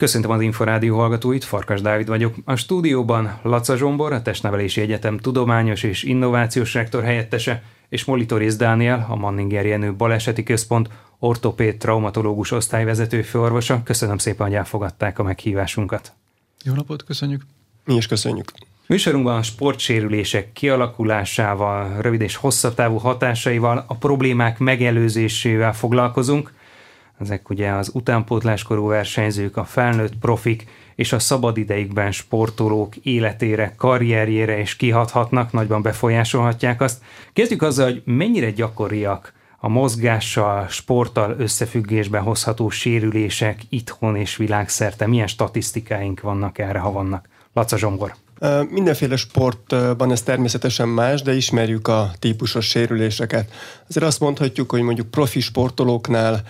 Köszöntöm az Inforádió hallgatóit, Farkas Dávid vagyok. A stúdióban Laca Zsombor, a Testnevelési Egyetem tudományos és innovációs rektor helyettese, és Molitoris Dániel, a Manninger Jenő Baleseti Központ ortopéd traumatológus osztályvezető főorvosa. Köszönöm szépen, hogy elfogadták a meghívásunkat. Jó napot, köszönjük! Mi is köszönjük! Műsorunkban a sportsérülések kialakulásával, rövid és hosszabb távú hatásaival, a problémák megelőzésével foglalkozunk – ezek ugye az utánpótláskorú versenyzők, a felnőtt profik és a szabadidejükben sportolók életére, karrierjére is kihathatnak, nagyban befolyásolhatják azt. Kezdjük azzal, hogy mennyire gyakoriak a mozgással, sporttal összefüggésben hozható sérülések itthon és világszerte. Milyen statisztikáink vannak erre, ha vannak? Laca Zsongor. Mindenféle sportban ez természetesen más, de ismerjük a típusos sérüléseket. Azért azt mondhatjuk, hogy mondjuk profi sportolóknál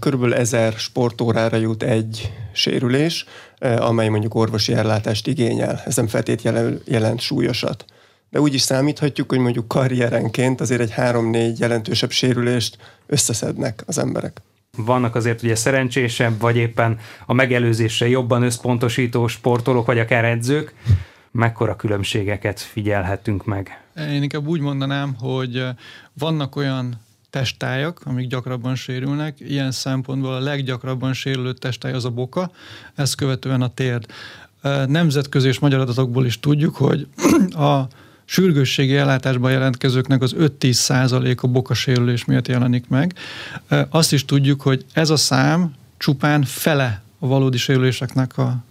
körülbelül ezer sportórára jut egy sérülés, amely mondjuk orvosi ellátást igényel. Ez nem feltét jelent súlyosat. De úgy is számíthatjuk, hogy mondjuk karrierenként azért egy három-négy jelentősebb sérülést összeszednek az emberek. Vannak azért ugye szerencsésebb, vagy éppen a megelőzésre jobban összpontosító sportolók, vagy akár edzők. Mekkora különbségeket figyelhetünk meg? Én inkább úgy mondanám, hogy vannak olyan testájak, amik gyakrabban sérülnek. Ilyen szempontból a leggyakrabban sérülő testály az a boka, ezt követően a térd. Nemzetközi és magyar adatokból is tudjuk, hogy a sürgősségi ellátásban jelentkezőknek az 5-10 százalék a bokasérülés miatt jelenik meg. Azt is tudjuk, hogy ez a szám csupán fele a valódi sérüléseknek a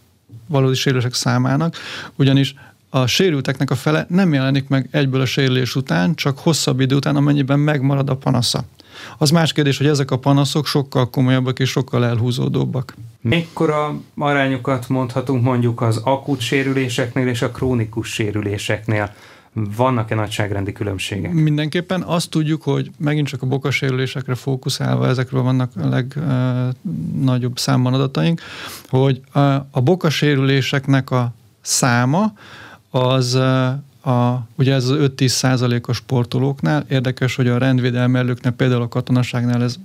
valódi sérülések számának, ugyanis a sérülteknek a fele nem jelenik meg egyből a sérülés után, csak hosszabb idő után, amennyiben megmarad a panasza. Az más kérdés, hogy ezek a panaszok sokkal komolyabbak és sokkal elhúzódóbbak. Mekkora arányokat mondhatunk mondjuk az akut sérüléseknél és a krónikus sérüléseknél? Vannak-e nagyságrendi különbségek? Mindenképpen. Azt tudjuk, hogy megint csak a bokasérülésekre fókuszálva, ezekről vannak a legnagyobb számban adataink, hogy a bokasérüléseknek a száma az a, ugye ez az 5-10 százalékos sportolóknál, érdekes, hogy a rendvédelmi előknél, például a katonaságnál ez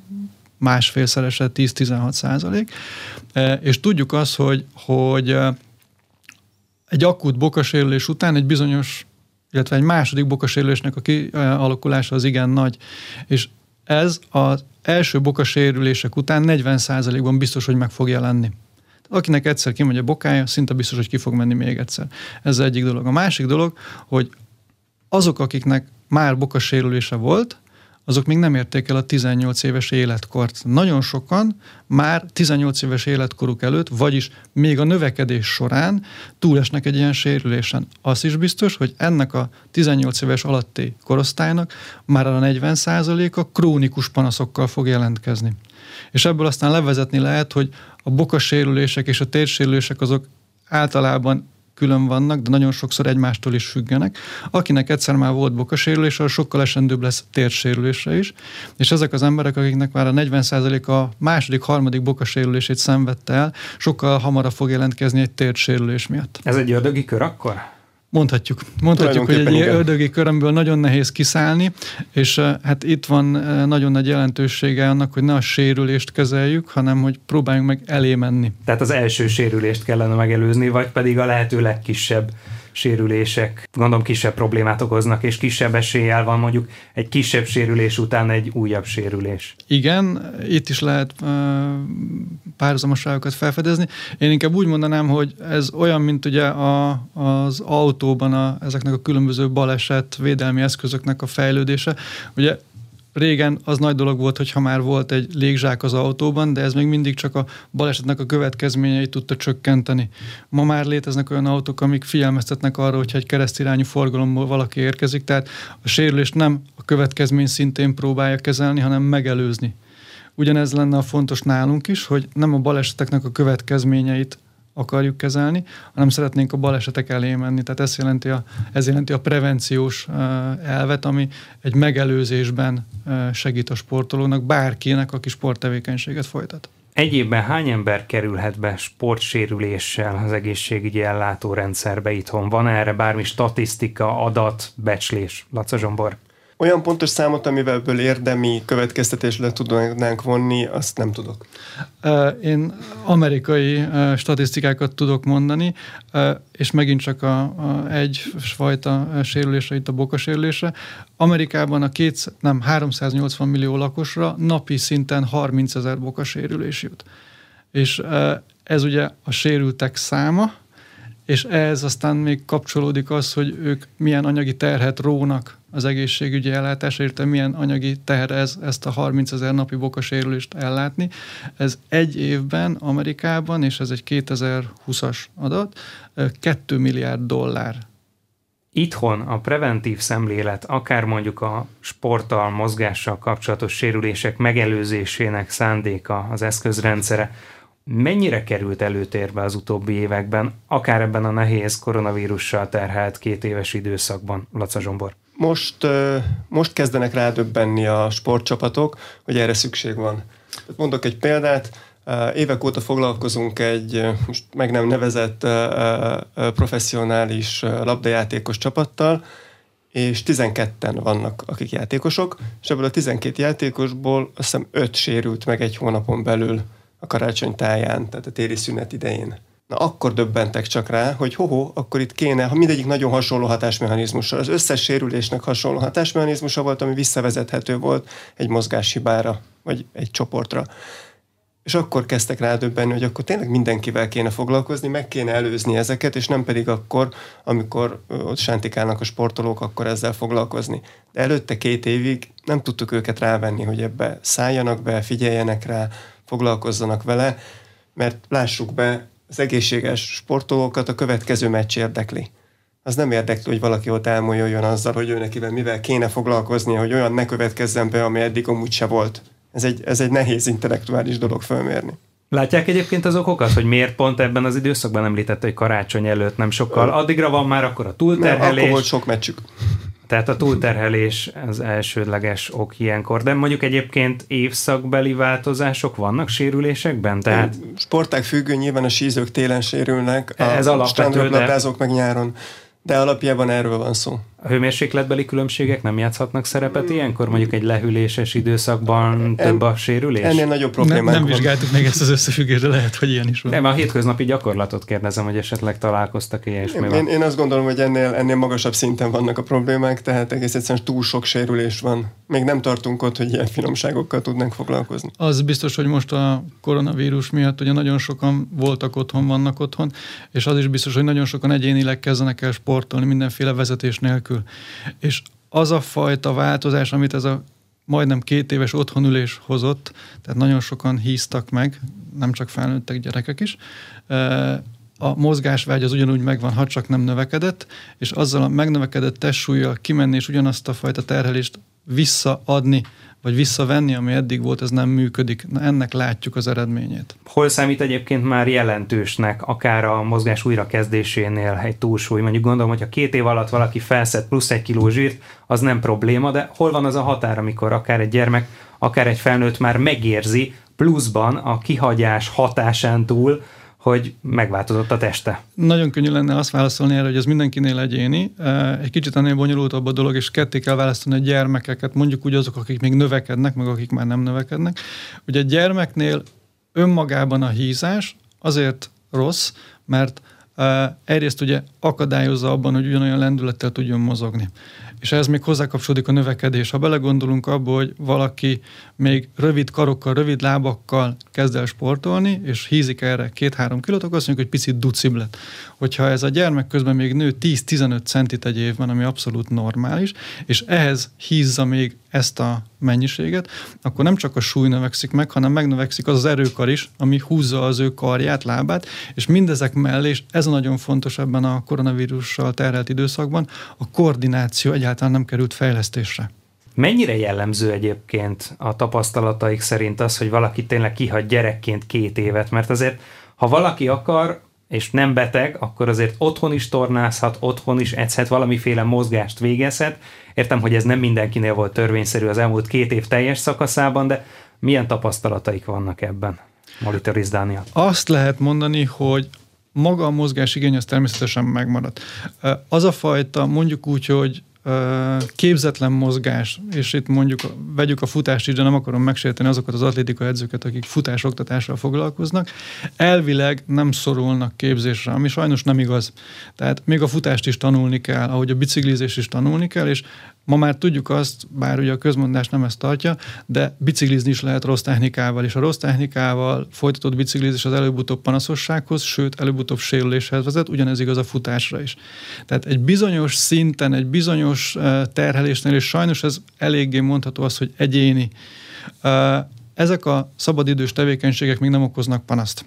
másfélszerese 10-16 százalék, és tudjuk azt, hogy, hogy egy akut bokasérülés után egy bizonyos, illetve egy második bokasérülésnek a kialakulása az igen nagy, és ez az első bokasérülések után 40 százalékban biztos, hogy meg fog jelenni. Akinek egyszer kimegy a bokája, szinte biztos, hogy ki fog menni még egyszer. Ez az egyik dolog. A másik dolog, hogy azok, akiknek már bokasérülése volt, azok még nem érték el a 18 éves életkort. Nagyon sokan már 18 éves életkoruk előtt, vagyis még a növekedés során túlesnek egy ilyen sérülésen. Az is biztos, hogy ennek a 18 éves alatti korosztálynak már a 40%-a krónikus panaszokkal fog jelentkezni. És ebből aztán levezetni lehet, hogy a bokasérülések és a térsérülések azok általában külön vannak, de nagyon sokszor egymástól is függenek. Akinek egyszer már volt bokasérülés, az sokkal esendőbb lesz térsérülésre is, és ezek az emberek, akiknek már a 40% a második, harmadik bokasérülését szenvedte el, sokkal hamarabb fog jelentkezni egy térsérülés miatt. Ez egy ördögi kör akkor? Mondhatjuk. Mondhatjuk, hogy egy ilyen ördögi körömből nagyon nehéz kiszállni, és hát itt van nagyon nagy jelentősége annak, hogy ne a sérülést kezeljük, hanem hogy próbáljunk meg elé menni. Tehát az első sérülést kellene megelőzni, vagy pedig a lehető legkisebb sérülések gondolom kisebb problémát okoznak, és kisebb eséllyel van mondjuk egy kisebb sérülés után egy újabb sérülés. Igen, itt is lehet uh, párhuzamoságokat felfedezni. Én inkább úgy mondanám, hogy ez olyan, mint ugye a, az autóban a, ezeknek a különböző baleset védelmi eszközöknek a fejlődése. Ugye régen az nagy dolog volt, hogyha már volt egy légzsák az autóban, de ez még mindig csak a balesetnek a következményeit tudta csökkenteni. Ma már léteznek olyan autók, amik figyelmeztetnek arra, hogyha egy keresztirányú forgalomból valaki érkezik, tehát a sérülést nem a következmény szintén próbálja kezelni, hanem megelőzni. Ugyanez lenne a fontos nálunk is, hogy nem a baleseteknek a következményeit akarjuk kezelni, hanem szeretnénk a balesetek elé menni. Tehát ez jelenti a, ez jelenti a prevenciós elvet, ami egy megelőzésben segít a sportolónak, bárkinek, aki sporttevékenységet folytat. Egy évben hány ember kerülhet be sportsérüléssel az egészségügyi ellátórendszerbe itthon? Van erre bármi statisztika, adat, becslés? Laca Zsombor? Olyan pontos számot, amivel ebből érdemi következtetés le tudnánk vonni, azt nem tudok. Én amerikai statisztikákat tudok mondani, és megint csak a, a egyfajta sérülésre, itt a bokasérülése. Amerikában a két, nem, 380 millió lakosra napi szinten 30 ezer bokasérülés jut. És ez ugye a sérültek száma, és ehhez aztán még kapcsolódik az, hogy ők milyen anyagi terhet rónak az egészségügyi ellátásra, érte milyen anyagi teher ez, ezt a 30 ezer napi bokasérülést ellátni. Ez egy évben Amerikában, és ez egy 2020-as adat, 2 milliárd dollár. Itthon a preventív szemlélet, akár mondjuk a sporttal, mozgással kapcsolatos sérülések megelőzésének szándéka, az eszközrendszere, mennyire került előtérbe az utóbbi években, akár ebben a nehéz koronavírussal terhelt két éves időszakban, Laca Zsombor? Most, most kezdenek rádöbbenni a sportcsapatok, hogy erre szükség van. Mondok egy példát, évek óta foglalkozunk egy most meg nem nevezett professzionális labdajátékos csapattal, és 12-en vannak, akik játékosok, és ebből a 12 játékosból azt hiszem 5 sérült meg egy hónapon belül a karácsony táján, tehát a téli szünet idején. Na akkor döbbentek csak rá, hogy hoho, akkor itt kéne, ha mindegyik nagyon hasonló hatásmechanizmussal. Az összes sérülésnek hasonló hatásmechanizmusa volt, ami visszavezethető volt egy mozgáshibára, vagy egy csoportra. És akkor kezdtek rá döbbenni, hogy akkor tényleg mindenkivel kéne foglalkozni, meg kéne előzni ezeket, és nem pedig akkor, amikor ott sántikálnak a sportolók, akkor ezzel foglalkozni. De előtte két évig nem tudtuk őket rávenni, hogy ebbe szálljanak be, figyeljenek rá, foglalkozzanak vele, mert lássuk be, az egészséges sportolókat a következő meccs érdekli. Az nem érdekli, hogy valaki ott elmolyoljon azzal, hogy ő nekivel mivel kéne foglalkoznia, hogy olyan ne következzen be, ami eddig amúgy se volt. Ez egy, ez egy nehéz intellektuális dolog fölmérni. Látják egyébként az okokat, hogy miért pont ebben az időszakban említette, hogy karácsony előtt nem sokkal. Addigra van már akkor a túlterhelés. akkor volt sok meccsük. Tehát a túlterhelés az elsődleges ok ilyenkor. De mondjuk egyébként évszakbeli változások vannak sérülésekben? Tehát... Sporták függő, nyilván a sízők télen sérülnek, Ez a alapvető, de... meg nyáron. De alapjában erről van szó. A hőmérsékletbeli különbségek nem játszhatnak szerepet ilyenkor? Mondjuk egy lehűléses időszakban több a sérülés? Ennél nagyobb problémák Nem, nem vizsgáltuk még ezt az összefüggést, de lehet, hogy ilyen is van. Nem, a hétköznapi gyakorlatot kérdezem, hogy esetleg találkoztak ilyesmivel. Én, én azt gondolom, hogy ennél, ennél magasabb szinten vannak a problémák, tehát egész egyszerűen túl sok sérülés van. Még nem tartunk ott, hogy ilyen finomságokkal tudnánk foglalkozni. Az biztos, hogy most a koronavírus miatt ugye nagyon sokan voltak otthon, vannak otthon, és az is biztos, hogy nagyon sokan egyénileg kezdenek el sportolni mindenféle vezetés nélkül nélkül. És az a fajta változás, amit ez a majdnem két éves otthonülés hozott, tehát nagyon sokan híztak meg, nem csak felnőttek gyerekek is, a mozgásvágy az ugyanúgy megvan, ha csak nem növekedett, és azzal a megnövekedett testsúlyjal kimenni és ugyanazt a fajta terhelést visszaadni vagy visszavenni, ami eddig volt, ez nem működik. Na, ennek látjuk az eredményét. Hol számít egyébként már jelentősnek, akár a mozgás újrakezdésénél egy túlsúly? Mondjuk gondolom, hogy ha két év alatt valaki felszed plusz egy kiló zsírt, az nem probléma, de hol van az a határ, amikor akár egy gyermek, akár egy felnőtt már megérzi pluszban a kihagyás hatásán túl, hogy megváltozott a teste? Nagyon könnyű lenne azt válaszolni erre, hogy ez mindenkinél egyéni. Egy kicsit ennél bonyolultabb a dolog, és ketté kell választani a gyermekeket, mondjuk úgy azok, akik még növekednek, meg akik már nem növekednek. Ugye a gyermeknél önmagában a hízás azért rossz, mert egyrészt ugye akadályozza abban, hogy ugyanolyan lendülettel tudjon mozogni és ez még hozzákapcsolódik a növekedés. Ha belegondolunk abba, hogy valaki még rövid karokkal, rövid lábakkal kezd el sportolni, és hízik erre két-három kilót, akkor azt mondjuk, hogy picit ducib lett. Hogyha ez a gyermek közben még nő 10-15 centit egy évben, ami abszolút normális, és ehhez hízza még ezt a mennyiséget, akkor nem csak a súly növekszik meg, hanem megnövekszik az az erőkar is, ami húzza az ő karját, lábát, és mindezek mellé, és ez a nagyon fontos ebben a koronavírussal terhelt időszakban, a koordináció egyáltalán nem került fejlesztésre. Mennyire jellemző egyébként a tapasztalataik szerint az, hogy valaki tényleg kihagy gyerekként két évet? Mert azért, ha valaki akar, és nem beteg, akkor azért otthon is tornázhat, otthon is edzhet, valamiféle mozgást végezhet. Értem, hogy ez nem mindenkinél volt törvényszerű az elmúlt két év teljes szakaszában, de milyen tapasztalataik vannak ebben? Molitoriz Dániel. Azt lehet mondani, hogy maga a mozgás igény az természetesen megmaradt. Az a fajta, mondjuk úgy, hogy képzetlen mozgás, és itt mondjuk vegyük a futást is, de nem akarom megsérteni azokat az atlétika edzőket, akik futás oktatással foglalkoznak, elvileg nem szorulnak képzésre, ami sajnos nem igaz. Tehát még a futást is tanulni kell, ahogy a biciklizést is tanulni kell, és Ma már tudjuk azt, bár ugye a közmondás nem ezt tartja, de biciklizni is lehet rossz technikával, és a rossz technikával folytatott biciklizés az előbb-utóbb panaszossághoz, sőt, előbb-utóbb sérüléshez vezet, ugyanez igaz a futásra is. Tehát egy bizonyos szinten, egy bizonyos terhelésnél, és sajnos ez eléggé mondható az, hogy egyéni, ezek a szabadidős tevékenységek még nem okoznak panaszt.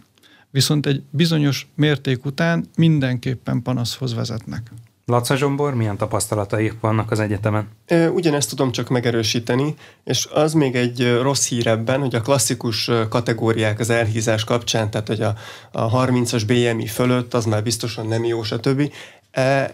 Viszont egy bizonyos mérték után mindenképpen panaszhoz vezetnek. Laca Zsombor, milyen tapasztalataik vannak az egyetemen? Ugyanezt tudom csak megerősíteni, és az még egy rossz hír ebben, hogy a klasszikus kategóriák az elhízás kapcsán, tehát hogy a, a 30-as BMI fölött, az már biztosan nem jó, stb.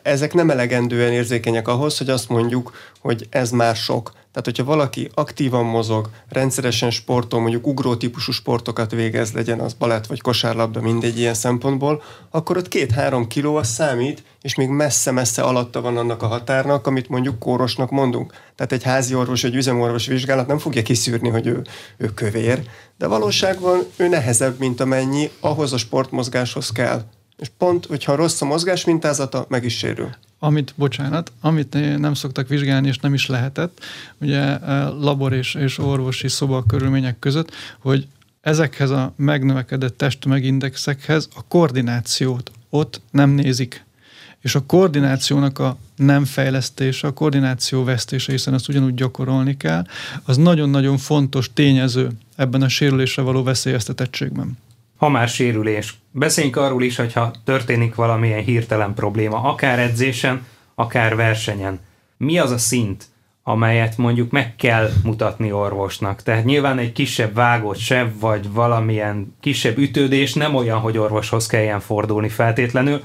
Ezek nem elegendően érzékenyek ahhoz, hogy azt mondjuk, hogy ez már sok. Tehát, hogyha valaki aktívan mozog, rendszeresen sportol, mondjuk ugró típusú sportokat végez, legyen az balett vagy kosárlabda, mindegy ilyen szempontból, akkor ott két-három kiló az számít, és még messze-messze alatta van annak a határnak, amit mondjuk kórosnak mondunk. Tehát egy házi orvos, egy üzemorvos vizsgálat nem fogja kiszűrni, hogy ő, ő kövér, de valóságban ő nehezebb, mint amennyi ahhoz a sportmozgáshoz kell. És pont, hogyha rossz a mozgás mintázata, meg is sérül amit, bocsánat, amit nem szoktak vizsgálni, és nem is lehetett, ugye e, labor és, és orvosi szoba körülmények között, hogy ezekhez a megnövekedett testtömegindexekhez a koordinációt ott nem nézik. És a koordinációnak a nem fejlesztése, a koordináció vesztése, hiszen azt ugyanúgy gyakorolni kell, az nagyon-nagyon fontos tényező ebben a sérülésre való veszélyeztetettségben ha már sérülés. Beszéljünk arról is, hogyha történik valamilyen hirtelen probléma, akár edzésen, akár versenyen. Mi az a szint, amelyet mondjuk meg kell mutatni orvosnak. Tehát nyilván egy kisebb vágott seb, vagy valamilyen kisebb ütődés nem olyan, hogy orvoshoz kelljen fordulni feltétlenül,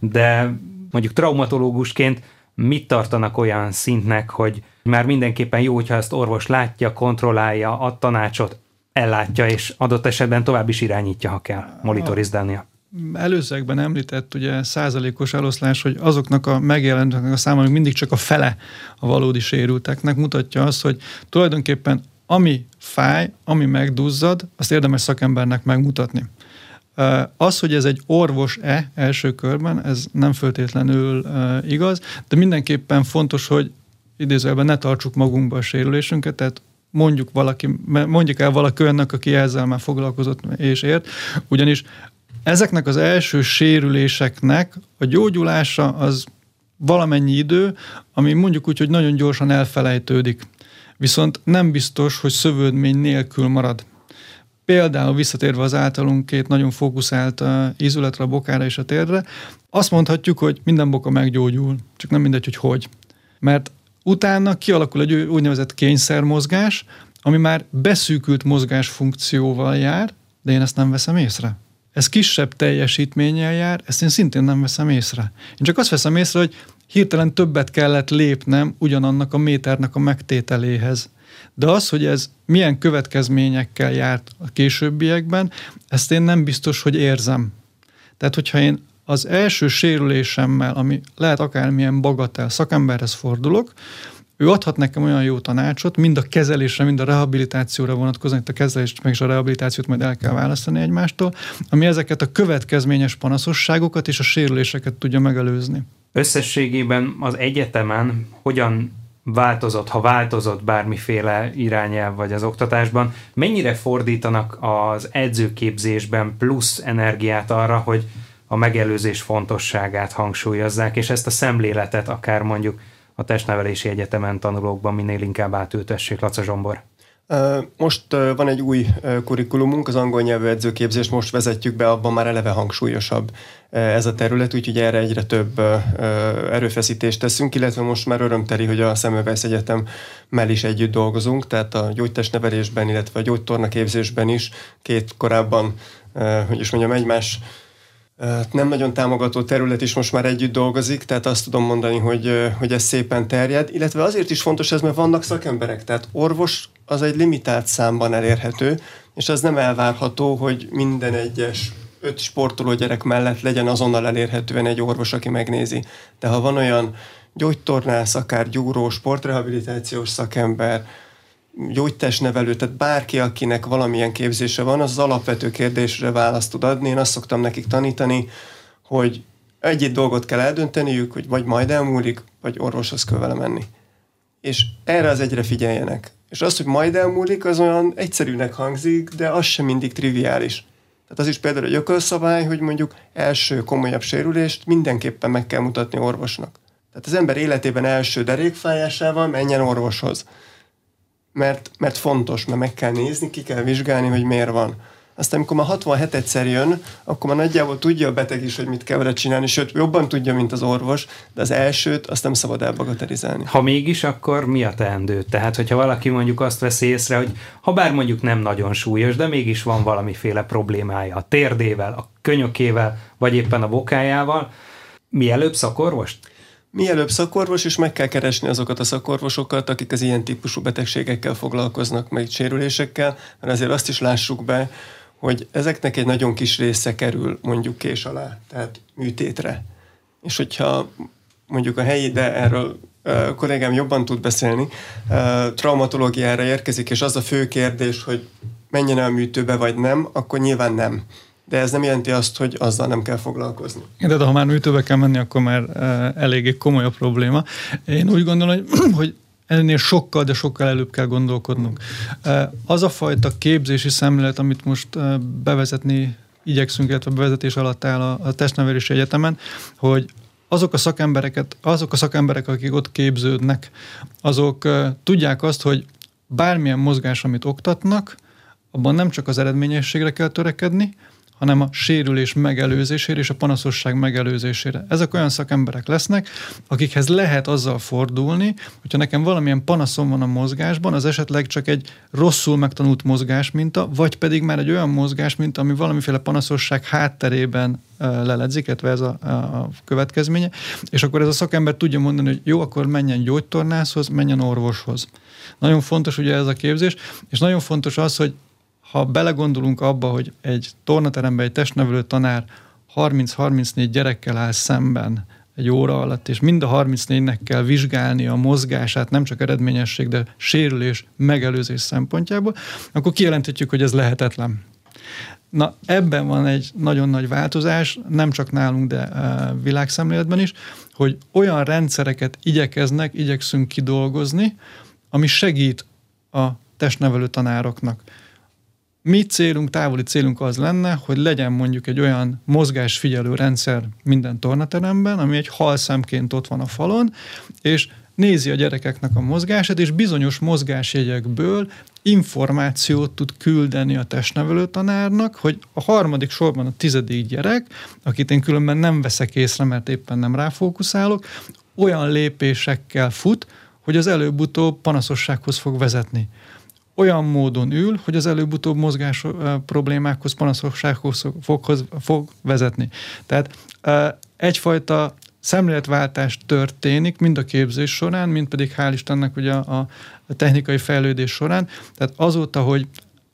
de mondjuk traumatológusként mit tartanak olyan szintnek, hogy már mindenképpen jó, hogyha ezt orvos látja, kontrollálja, ad tanácsot, ellátja, és adott esetben tovább is irányítja, ha kell monitorizálnia. Előzőekben említett ugye százalékos eloszlás, hogy azoknak a megjelenőknek a száma még mindig csak a fele a valódi sérülteknek mutatja azt, hogy tulajdonképpen ami fáj, ami megduzzad, azt érdemes szakembernek megmutatni. Az, hogy ez egy orvos-e első körben, ez nem föltétlenül igaz, de mindenképpen fontos, hogy idézőjelben ne tartsuk magunkba a sérülésünket, tehát mondjuk valaki, mondjuk el valaki önnek, aki ezzel már foglalkozott és ért, ugyanis ezeknek az első sérüléseknek a gyógyulása az valamennyi idő, ami mondjuk úgy, hogy nagyon gyorsan elfelejtődik. Viszont nem biztos, hogy szövődmény nélkül marad. Például visszatérve az általunk két nagyon fókuszált uh, ízületre, a bokára és a térdre, azt mondhatjuk, hogy minden boka meggyógyul, csak nem mindegy, hogy hogy. Mert Utána kialakul egy úgynevezett kényszermozgás, ami már beszűkült mozgás funkcióval jár, de én ezt nem veszem észre. Ez kisebb teljesítménnyel jár, ezt én szintén nem veszem észre. Én csak azt veszem észre, hogy hirtelen többet kellett lépnem ugyanannak a méternek a megtételéhez. De az, hogy ez milyen következményekkel járt a későbbiekben, ezt én nem biztos, hogy érzem. Tehát, hogyha én az első sérülésemmel, ami lehet akármilyen bagatel, szakemberhez fordulok, ő adhat nekem olyan jó tanácsot, mind a kezelésre, mind a rehabilitációra vonatkozóan, itt a kezelést meg is a rehabilitációt majd el kell választani egymástól, ami ezeket a következményes panaszosságokat és a sérüléseket tudja megelőzni. Összességében az egyetemen hogyan változott, ha változott bármiféle irányelv vagy az oktatásban, mennyire fordítanak az edzőképzésben plusz energiát arra, hogy a megelőzés fontosságát hangsúlyozzák, és ezt a szemléletet akár mondjuk a testnevelési egyetemen tanulókban minél inkább átültessék, Laca Zsombor. Most van egy új kurikulumunk, az angol nyelvű edzőképzést most vezetjük be, abban már eleve hangsúlyosabb ez a terület, úgyhogy erre egyre több erőfeszítést teszünk, illetve most már örömteli, hogy a Szemövesz Egyetemmel is együtt dolgozunk, tehát a gyógytestnevelésben, illetve a gyógytornaképzésben is két korábban, hogy is mondjam, egymás nem nagyon támogató terület is most már együtt dolgozik, tehát azt tudom mondani, hogy, hogy ez szépen terjed, illetve azért is fontos ez, mert vannak szakemberek, tehát orvos az egy limitált számban elérhető, és az nem elvárható, hogy minden egyes öt sportoló gyerek mellett legyen azonnal elérhetően egy orvos, aki megnézi. De ha van olyan gyógytornász, akár gyúró, sportrehabilitációs szakember, gyógytestnevelő, tehát bárki, akinek valamilyen képzése van, az, az alapvető kérdésre választ tud adni. Én azt szoktam nekik tanítani, hogy egy dolgot kell eldönteniük, hogy vagy majd elmúlik, vagy orvoshoz kell vele menni. És erre az egyre figyeljenek. És az, hogy majd elmúlik, az olyan egyszerűnek hangzik, de az sem mindig triviális. Tehát az is például egy ökölszabály, hogy mondjuk első komolyabb sérülést mindenképpen meg kell mutatni orvosnak. Tehát az ember életében első derékfájásával menjen orvoshoz. Mert, mert fontos, mert meg kell nézni, ki kell vizsgálni, hogy miért van. Aztán, amikor már 67-szer jön, akkor már nagyjából tudja a beteg is, hogy mit kell vele csinálni, sőt, jobban tudja, mint az orvos, de az elsőt azt nem szabad elbagatelizálni. Ha mégis, akkor mi a teendő? Tehát, hogyha valaki mondjuk azt veszi észre, hogy ha bár mondjuk nem nagyon súlyos, de mégis van valamiféle problémája a térdével, a könyökével, vagy éppen a bokájával, mielőbb szakorvost? Mielőbb szakorvos, és meg kell keresni azokat a szakorvosokat, akik az ilyen típusú betegségekkel foglalkoznak, meg sérülésekkel, mert azért azt is lássuk be, hogy ezeknek egy nagyon kis része kerül mondjuk kés alá, tehát műtétre. És hogyha mondjuk a helyi, de erről a kollégám jobban tud beszélni, traumatológiára érkezik, és az a fő kérdés, hogy menjen el műtőbe vagy nem, akkor nyilván nem. De ez nem jelenti azt, hogy azzal nem kell foglalkozni. De, de ha már műtőbe kell menni, akkor már eléggé komoly a probléma. Én úgy gondolom, hogy, hogy ennél sokkal, de sokkal előbb kell gondolkodnunk. Az a fajta képzési szemlélet, amit most bevezetni igyekszünk, illetve bevezetés alatt áll a, a testnevelési egyetemen, hogy azok a szakembereket, azok a szakemberek, akik ott képződnek, azok tudják azt, hogy bármilyen mozgás, amit oktatnak, abban nem csak az eredményességre kell törekedni, hanem a sérülés megelőzésére és a panaszosság megelőzésére. Ezek olyan szakemberek lesznek, akikhez lehet azzal fordulni, hogyha nekem valamilyen panaszom van a mozgásban, az esetleg csak egy rosszul megtanult mozgásminta, vagy pedig már egy olyan mozgásminta, ami valamiféle panaszosság hátterében leledzik, illetve ez a, a következménye, és akkor ez a szakember tudja mondani, hogy jó, akkor menjen gyógytornászhoz, menjen orvoshoz. Nagyon fontos ugye ez a képzés, és nagyon fontos az, hogy ha belegondolunk abba, hogy egy tornateremben egy testnevelő tanár 30-34 gyerekkel áll szemben egy óra alatt, és mind a 34-nek kell vizsgálni a mozgását, nem csak eredményesség, de sérülés, megelőzés szempontjából, akkor kijelenthetjük, hogy ez lehetetlen. Na, ebben van egy nagyon nagy változás, nem csak nálunk, de uh, világszemléletben is, hogy olyan rendszereket igyekeznek, igyekszünk kidolgozni, ami segít a testnevelő tanároknak mi célunk, távoli célunk az lenne, hogy legyen mondjuk egy olyan mozgásfigyelő rendszer minden tornateremben, ami egy halszemként ott van a falon, és nézi a gyerekeknek a mozgását, és bizonyos mozgásjegyekből információt tud küldeni a testnevelő tanárnak, hogy a harmadik sorban a tizedik gyerek, akit én különben nem veszek észre, mert éppen nem ráfókuszálok, olyan lépésekkel fut, hogy az előbb-utóbb panaszossághoz fog vezetni olyan módon ül, hogy az előbb-utóbb mozgás problémákhoz, panaszossághoz fog, fog vezetni. Tehát egyfajta szemléletváltás történik, mind a képzés során, mind pedig hál' Istennek ugye a, a technikai fejlődés során. Tehát azóta, hogy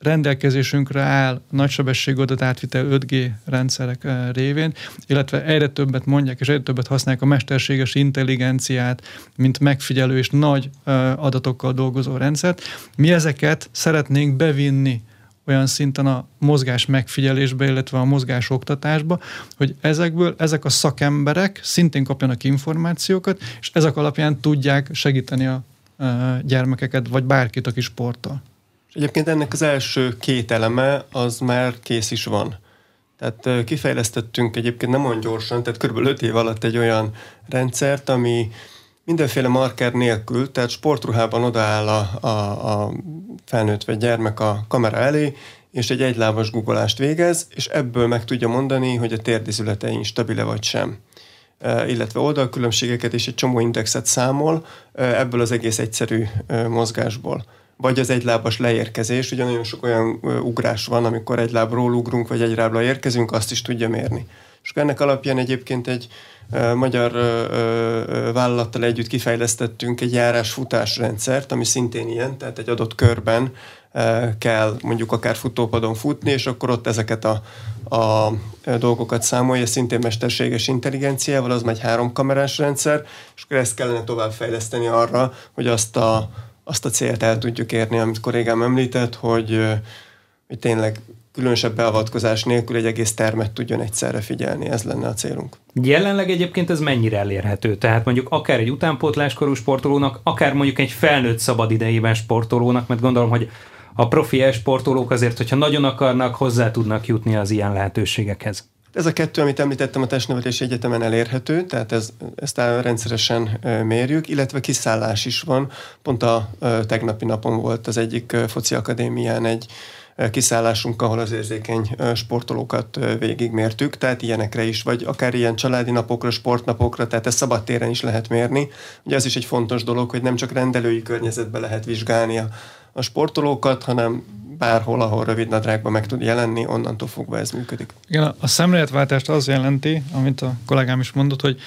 rendelkezésünkre áll nagysebességű adatátvitel 5G rendszerek eh, révén, illetve egyre többet mondják, és egyre többet használják a mesterséges intelligenciát, mint megfigyelő és nagy eh, adatokkal dolgozó rendszert. Mi ezeket szeretnénk bevinni olyan szinten a mozgás megfigyelésbe, illetve a mozgás oktatásba, hogy ezekből ezek a szakemberek szintén kapjanak információkat, és ezek alapján tudják segíteni a eh, gyermekeket, vagy bárkit, aki sportol. Egyébként ennek az első két eleme az már kész is van. Tehát kifejlesztettünk egyébként nem olyan gyorsan, tehát kb. 5 év alatt egy olyan rendszert, ami mindenféle marker nélkül, tehát sportruhában odaáll a, a, a felnőtt vagy gyermek a kamera elé, és egy egylábas guggolást végez, és ebből meg tudja mondani, hogy a térdizületein stabile vagy sem illetve oldalkülönbségeket és egy csomó indexet számol ebből az egész egyszerű mozgásból vagy az egylábas leérkezés, ugye nagyon sok olyan ugrás van, amikor egy lábról ugrunk, vagy egy lábra érkezünk, azt is tudja mérni. És ennek alapján egyébként egy magyar vállalattal együtt kifejlesztettünk egy járás-futás rendszert, ami szintén ilyen, tehát egy adott körben kell mondjuk akár futópadon futni, és akkor ott ezeket a, a dolgokat számolja, szintén mesterséges intelligenciával, az megy három kamerás rendszer, és akkor ezt kellene továbbfejleszteni arra, hogy azt a, azt a célt el tudjuk érni, amit kollégám említett, hogy, hogy tényleg különösebb beavatkozás nélkül egy egész termet tudjon egyszerre figyelni, ez lenne a célunk. Jelenleg egyébként ez mennyire elérhető? Tehát mondjuk akár egy utánpótláskorú sportolónak, akár mondjuk egy felnőtt szabadidejében sportolónak, mert gondolom, hogy a profi sportolók azért, hogyha nagyon akarnak, hozzá tudnak jutni az ilyen lehetőségekhez. Ez a kettő, amit említettem, a testnevelési egyetemen elérhető, tehát ez, ezt rendszeresen mérjük, illetve kiszállás is van. Pont a tegnapi napon volt az egyik foci akadémián egy kiszállásunk, ahol az érzékeny sportolókat végigmértük, tehát ilyenekre is, vagy akár ilyen családi napokra, sportnapokra, tehát ezt szabadtéren is lehet mérni. Ugye ez is egy fontos dolog, hogy nem csak rendelői környezetben lehet vizsgálni a, a sportolókat, hanem bárhol, ahol rövid nadrágban meg tud jelenni, onnantól fogva ez működik. Igen, a szemléletváltást az jelenti, amit a kollégám is mondott, hogy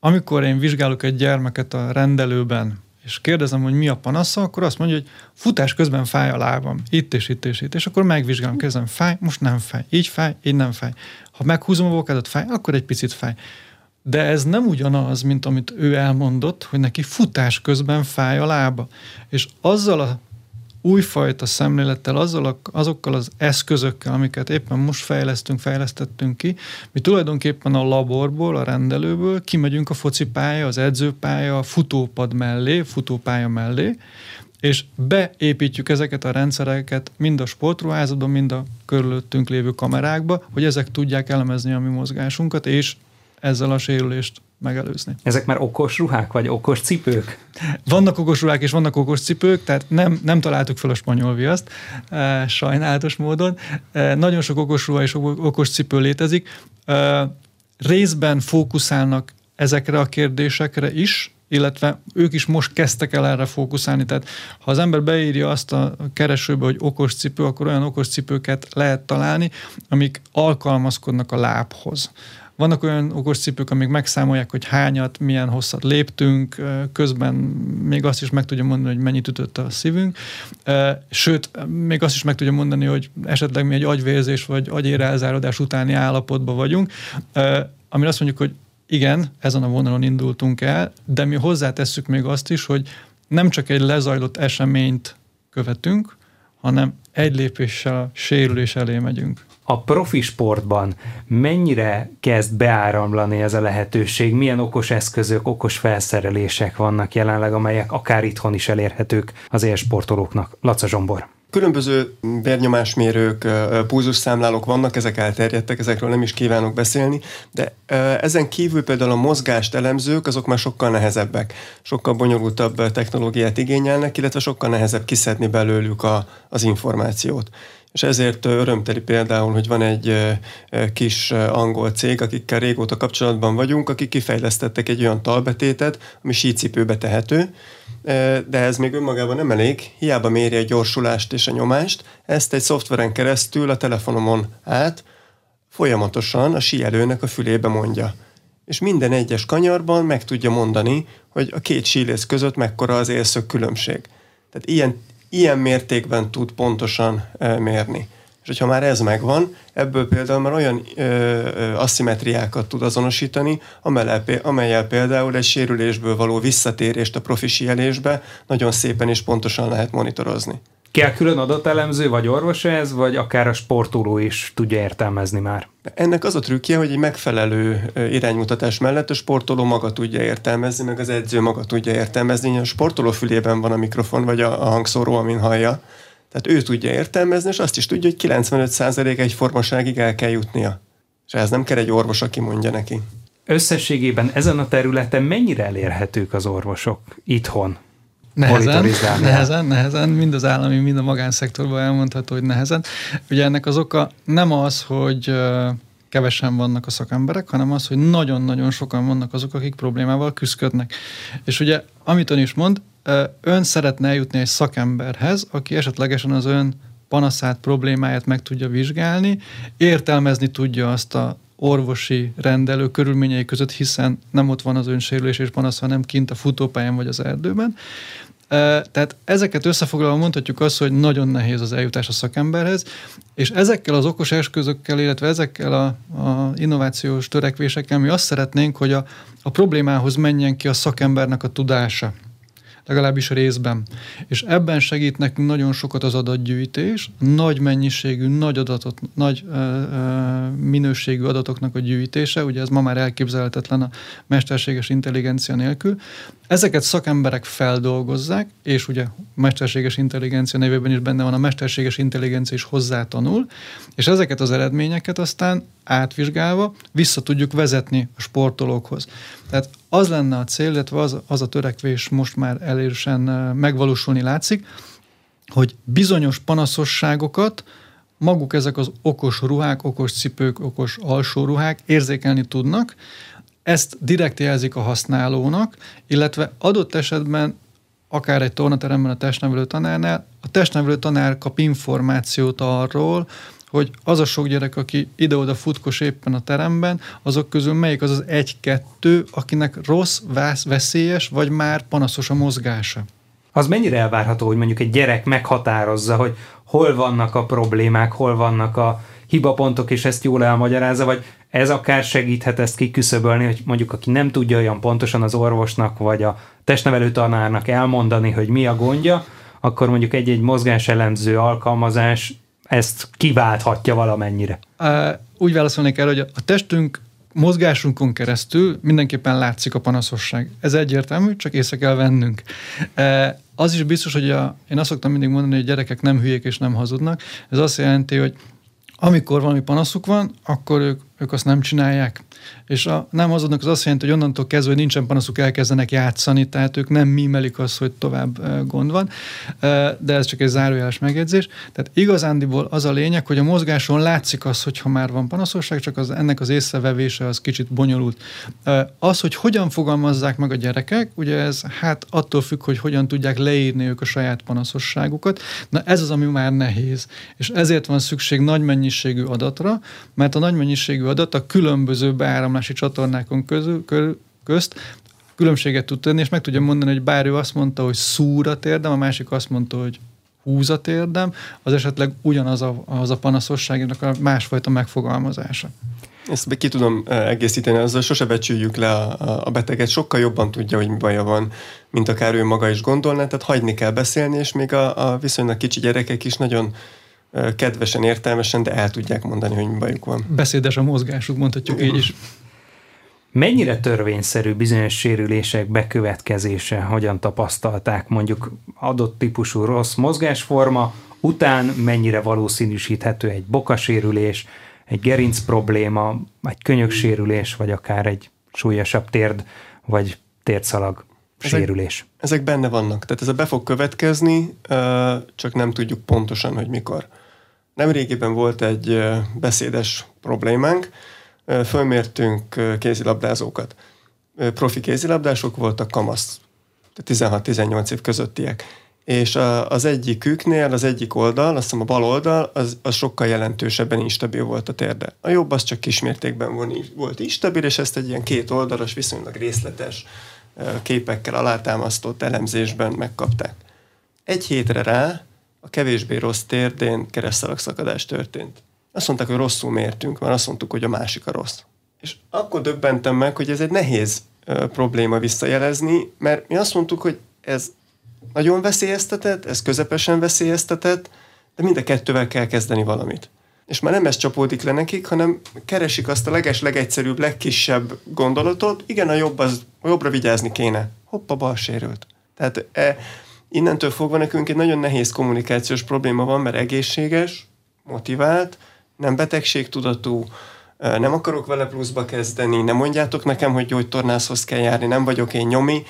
amikor én vizsgálok egy gyermeket a rendelőben, és kérdezem, hogy mi a panasza, akkor azt mondja, hogy futás közben fáj a lábam, itt és itt és itt, és akkor megvizsgálom, kezdem, fáj, most nem fáj, így fáj, így nem fáj. Ha meghúzom a vokádat, fáj, akkor egy picit fáj. De ez nem ugyanaz, mint amit ő elmondott, hogy neki futás közben fáj a lába. És azzal a újfajta szemlélettel, azzal, azokkal az eszközökkel, amiket éppen most fejlesztünk, fejlesztettünk ki, mi tulajdonképpen a laborból, a rendelőből kimegyünk a focipálya, az edzőpálya, a futópad mellé, futópálya mellé, és beépítjük ezeket a rendszereket mind a sportruházatban, mind a körülöttünk lévő kamerákba, hogy ezek tudják elemezni a mi mozgásunkat, és ezzel a sérülést megelőzni. Ezek már okos ruhák, vagy okos cipők? Vannak okos ruhák és vannak okos cipők, tehát nem, nem találtuk fel a spanyol viaszt, e, sajnálatos módon. E, nagyon sok okos ruha és okos cipő létezik. E, részben fókuszálnak ezekre a kérdésekre is, illetve ők is most kezdtek el erre fókuszálni. Tehát ha az ember beírja azt a keresőbe, hogy okos cipő, akkor olyan okos cipőket lehet találni, amik alkalmazkodnak a lábhoz. Vannak olyan okos cipők, amik megszámolják, hogy hányat, milyen hosszat léptünk, közben még azt is meg tudja mondani, hogy mennyit ütött a szívünk, sőt, még azt is meg tudja mondani, hogy esetleg mi egy agyvérzés vagy agyérelzárodás utáni állapotban vagyunk, amire azt mondjuk, hogy igen, ezen a vonalon indultunk el, de mi hozzátesszük még azt is, hogy nem csak egy lezajlott eseményt követünk, hanem egy lépéssel a sérülés elé megyünk a profi sportban mennyire kezd beáramlani ez a lehetőség, milyen okos eszközök, okos felszerelések vannak jelenleg, amelyek akár itthon is elérhetők az élsportolóknak. Laca Zsombor. Különböző vérnyomásmérők, pulzusszámlálók vannak, ezek elterjedtek, ezekről nem is kívánok beszélni, de ezen kívül például a mozgást elemzők, azok már sokkal nehezebbek, sokkal bonyolultabb technológiát igényelnek, illetve sokkal nehezebb kiszedni belőlük a, az információt és ezért örömteli például, hogy van egy kis angol cég, akikkel régóta kapcsolatban vagyunk, akik kifejlesztettek egy olyan talbetétet, ami sícipőbe tehető, de ez még önmagában nem elég, hiába méri a gyorsulást és a nyomást, ezt egy szoftveren keresztül a telefonomon át folyamatosan a síelőnek a fülébe mondja. És minden egyes kanyarban meg tudja mondani, hogy a két sílész között mekkora az élszög különbség. Tehát ilyen, ilyen mértékben tud pontosan mérni. És hogyha már ez megvan, ebből például már olyan ö, ö, aszimetriákat tud azonosítani, amelyel, amelyel például egy sérülésből való visszatérést a profi síelésbe nagyon szépen és pontosan lehet monitorozni. Kell külön adatelemző, vagy orvos ez, vagy akár a sportoló is tudja értelmezni már? Ennek az a trükkje, hogy egy megfelelő iránymutatás mellett a sportoló maga tudja értelmezni, meg az edző maga tudja értelmezni. A sportoló fülében van a mikrofon, vagy a, a hangszóró, amin hallja. Tehát ő tudja értelmezni, és azt is tudja, hogy 95% egyformaságig el kell jutnia. És ez nem kell egy orvos, aki mondja neki. Összességében ezen a területen mennyire elérhetők az orvosok itthon? Nehezen, nehezen, nehezen, mind az állami, mind a magánszektorban elmondható, hogy nehezen. Ugye ennek az oka nem az, hogy kevesen vannak a szakemberek, hanem az, hogy nagyon-nagyon sokan vannak azok, akik problémával küzdködnek. És ugye, amit ön is mond, ön szeretne eljutni egy szakemberhez, aki esetlegesen az ön panaszát, problémáját meg tudja vizsgálni, értelmezni tudja azt a orvosi rendelő körülményei között, hiszen nem ott van az önsérülés és panasz, hanem kint a futópályán vagy az erdőben, Tehát ezeket összefoglalva mondhatjuk azt, hogy nagyon nehéz az eljutás a szakemberhez, és ezekkel az okos eszközökkel, illetve ezekkel a, a innovációs törekvésekkel mi azt szeretnénk, hogy a, a problémához menjen ki a szakembernek a tudása legalábbis részben. És ebben segít nekünk nagyon sokat az adatgyűjtés, nagy mennyiségű, nagy adatot, nagy ö, ö, minőségű adatoknak a gyűjtése, ugye ez ma már elképzelhetetlen a mesterséges intelligencia nélkül. Ezeket szakemberek feldolgozzák, és ugye mesterséges intelligencia nevében is benne van a mesterséges intelligencia is hozzátanul, és ezeket az eredményeket aztán átvizsgálva vissza tudjuk vezetni a sportolókhoz. Tehát az lenne a cél, illetve az, az a törekvés most már elérősen megvalósulni látszik, hogy bizonyos panaszosságokat maguk ezek az okos ruhák, okos cipők, okos alsó ruhák érzékelni tudnak, ezt direkt jelzik a használónak, illetve adott esetben akár egy tornateremben a testnevelő tanárnál, a testnevelő tanár kap információt arról, hogy az a sok gyerek, aki ide-oda futkos éppen a teremben, azok közül melyik az az egy-kettő, akinek rossz, vász, veszélyes, vagy már panaszos a mozgása. Az mennyire elvárható, hogy mondjuk egy gyerek meghatározza, hogy hol vannak a problémák, hol vannak a hibapontok, és ezt jól elmagyarázza, vagy ez akár segíthet ezt kiküszöbölni, hogy mondjuk aki nem tudja olyan pontosan az orvosnak, vagy a testnevelő tanárnak elmondani, hogy mi a gondja, akkor mondjuk egy-egy mozgáselemző alkalmazás ezt kiválthatja valamennyire? Úgy válaszolnék el, hogy a testünk mozgásunkon keresztül mindenképpen látszik a panaszosság. Ez egyértelmű, csak észre kell vennünk. Az is biztos, hogy a, én azt szoktam mindig mondani, hogy a gyerekek nem hülyék és nem hazudnak. Ez azt jelenti, hogy amikor valami panaszuk van, akkor ők, ők azt nem csinálják. És a nem hazudnak az azt jelenti, hogy onnantól kezdve, hogy nincsen panaszuk, elkezdenek játszani, tehát ők nem mímelik azt, hogy tovább gond van, de ez csak egy zárójeles megjegyzés. Tehát igazándiból az a lényeg, hogy a mozgáson látszik az, hogyha már van panaszosság, csak az, ennek az észrevevése az kicsit bonyolult. Az, hogy hogyan fogalmazzák meg a gyerekek, ugye ez hát attól függ, hogy hogyan tudják leírni ők a saját panaszosságukat. Na ez az, ami már nehéz. És ezért van szükség nagy mennyiségű adatra, mert a nagy mennyiségű adat a különböző beáramlási csatornákon közül, közt különbséget tud tenni, és meg tudja mondani, hogy bár ő azt mondta, hogy szúrat érdem, a másik azt mondta, hogy húzat érdem, az esetleg ugyanaz a, az a panaszosságnak a másfajta megfogalmazása. Ezt ki tudom eh, egészíteni, azzal sose becsüljük le a, a beteget, sokkal jobban tudja, hogy mi baja van, mint akár ő maga is gondolná, tehát hagyni kell beszélni, és még a, a viszonylag kicsi gyerekek is nagyon kedvesen, értelmesen, de el tudják mondani, hogy mi bajuk van. Beszédes a mozgásuk, mondhatjuk így is. Mennyire törvényszerű bizonyos sérülések bekövetkezése, hogyan tapasztalták mondjuk adott típusú rossz mozgásforma, után mennyire valószínűsíthető egy bokasérülés, egy gerinc probléma, egy könyöksérülés, vagy akár egy súlyosabb térd, vagy térdszalag ezek, sérülés. Ezek benne vannak, tehát ez a be fog következni, csak nem tudjuk pontosan, hogy mikor. Nemrégiben volt egy beszédes problémánk, fölmértünk kézilabdázókat. Profi kézilabdások voltak kamasz, 16-18 év közöttiek. És az egyiküknél, az egyik oldal, azt hiszem a bal oldal, az, az sokkal jelentősebben instabil volt a térde. A jobb az csak kismértékben volt instabil, és ezt egy ilyen két oldalas, viszonylag részletes képekkel alátámasztott elemzésben megkapták. Egy hétre rá a kevésbé rossz térdén keresztalagszakadás történt. Azt mondták, hogy rosszul mértünk, mert azt mondtuk, hogy a másik a rossz. És akkor döbbentem meg, hogy ez egy nehéz ö, probléma visszajelezni, mert mi azt mondtuk, hogy ez nagyon veszélyeztetett, ez közepesen veszélyeztetett, de mind a kettővel kell kezdeni valamit. És már nem ez csapódik le nekik, hanem keresik azt a leges, legegyszerűbb, legkisebb gondolatot, igen, a jobb az, a jobbra vigyázni kéne. Hoppa, bal sérült. Tehát e, innentől fogva nekünk egy nagyon nehéz kommunikációs probléma van, mert egészséges, motivált, nem betegségtudatú, nem akarok vele pluszba kezdeni, nem mondjátok nekem, hogy gyógytornászhoz kell járni, nem vagyok én nyomi,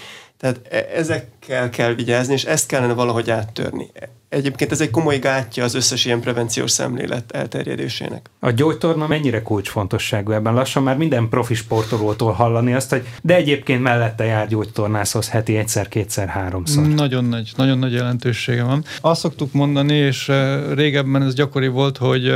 tehát e, ezekkel kell vigyázni, és ezt kellene valahogy áttörni. Egyébként ez egy komoly gátja az összes ilyen prevenciós szemlélet elterjedésének. A gyógytorna mennyire kulcsfontosságú ebben? Lassan már minden profi sportolótól hallani azt, hogy de egyébként mellette jár gyógytornászhoz heti egyszer, kétszer, háromszor. Nagyon nagy, nagyon nagy jelentősége van. Azt szoktuk mondani, és régebben ez gyakori volt, hogy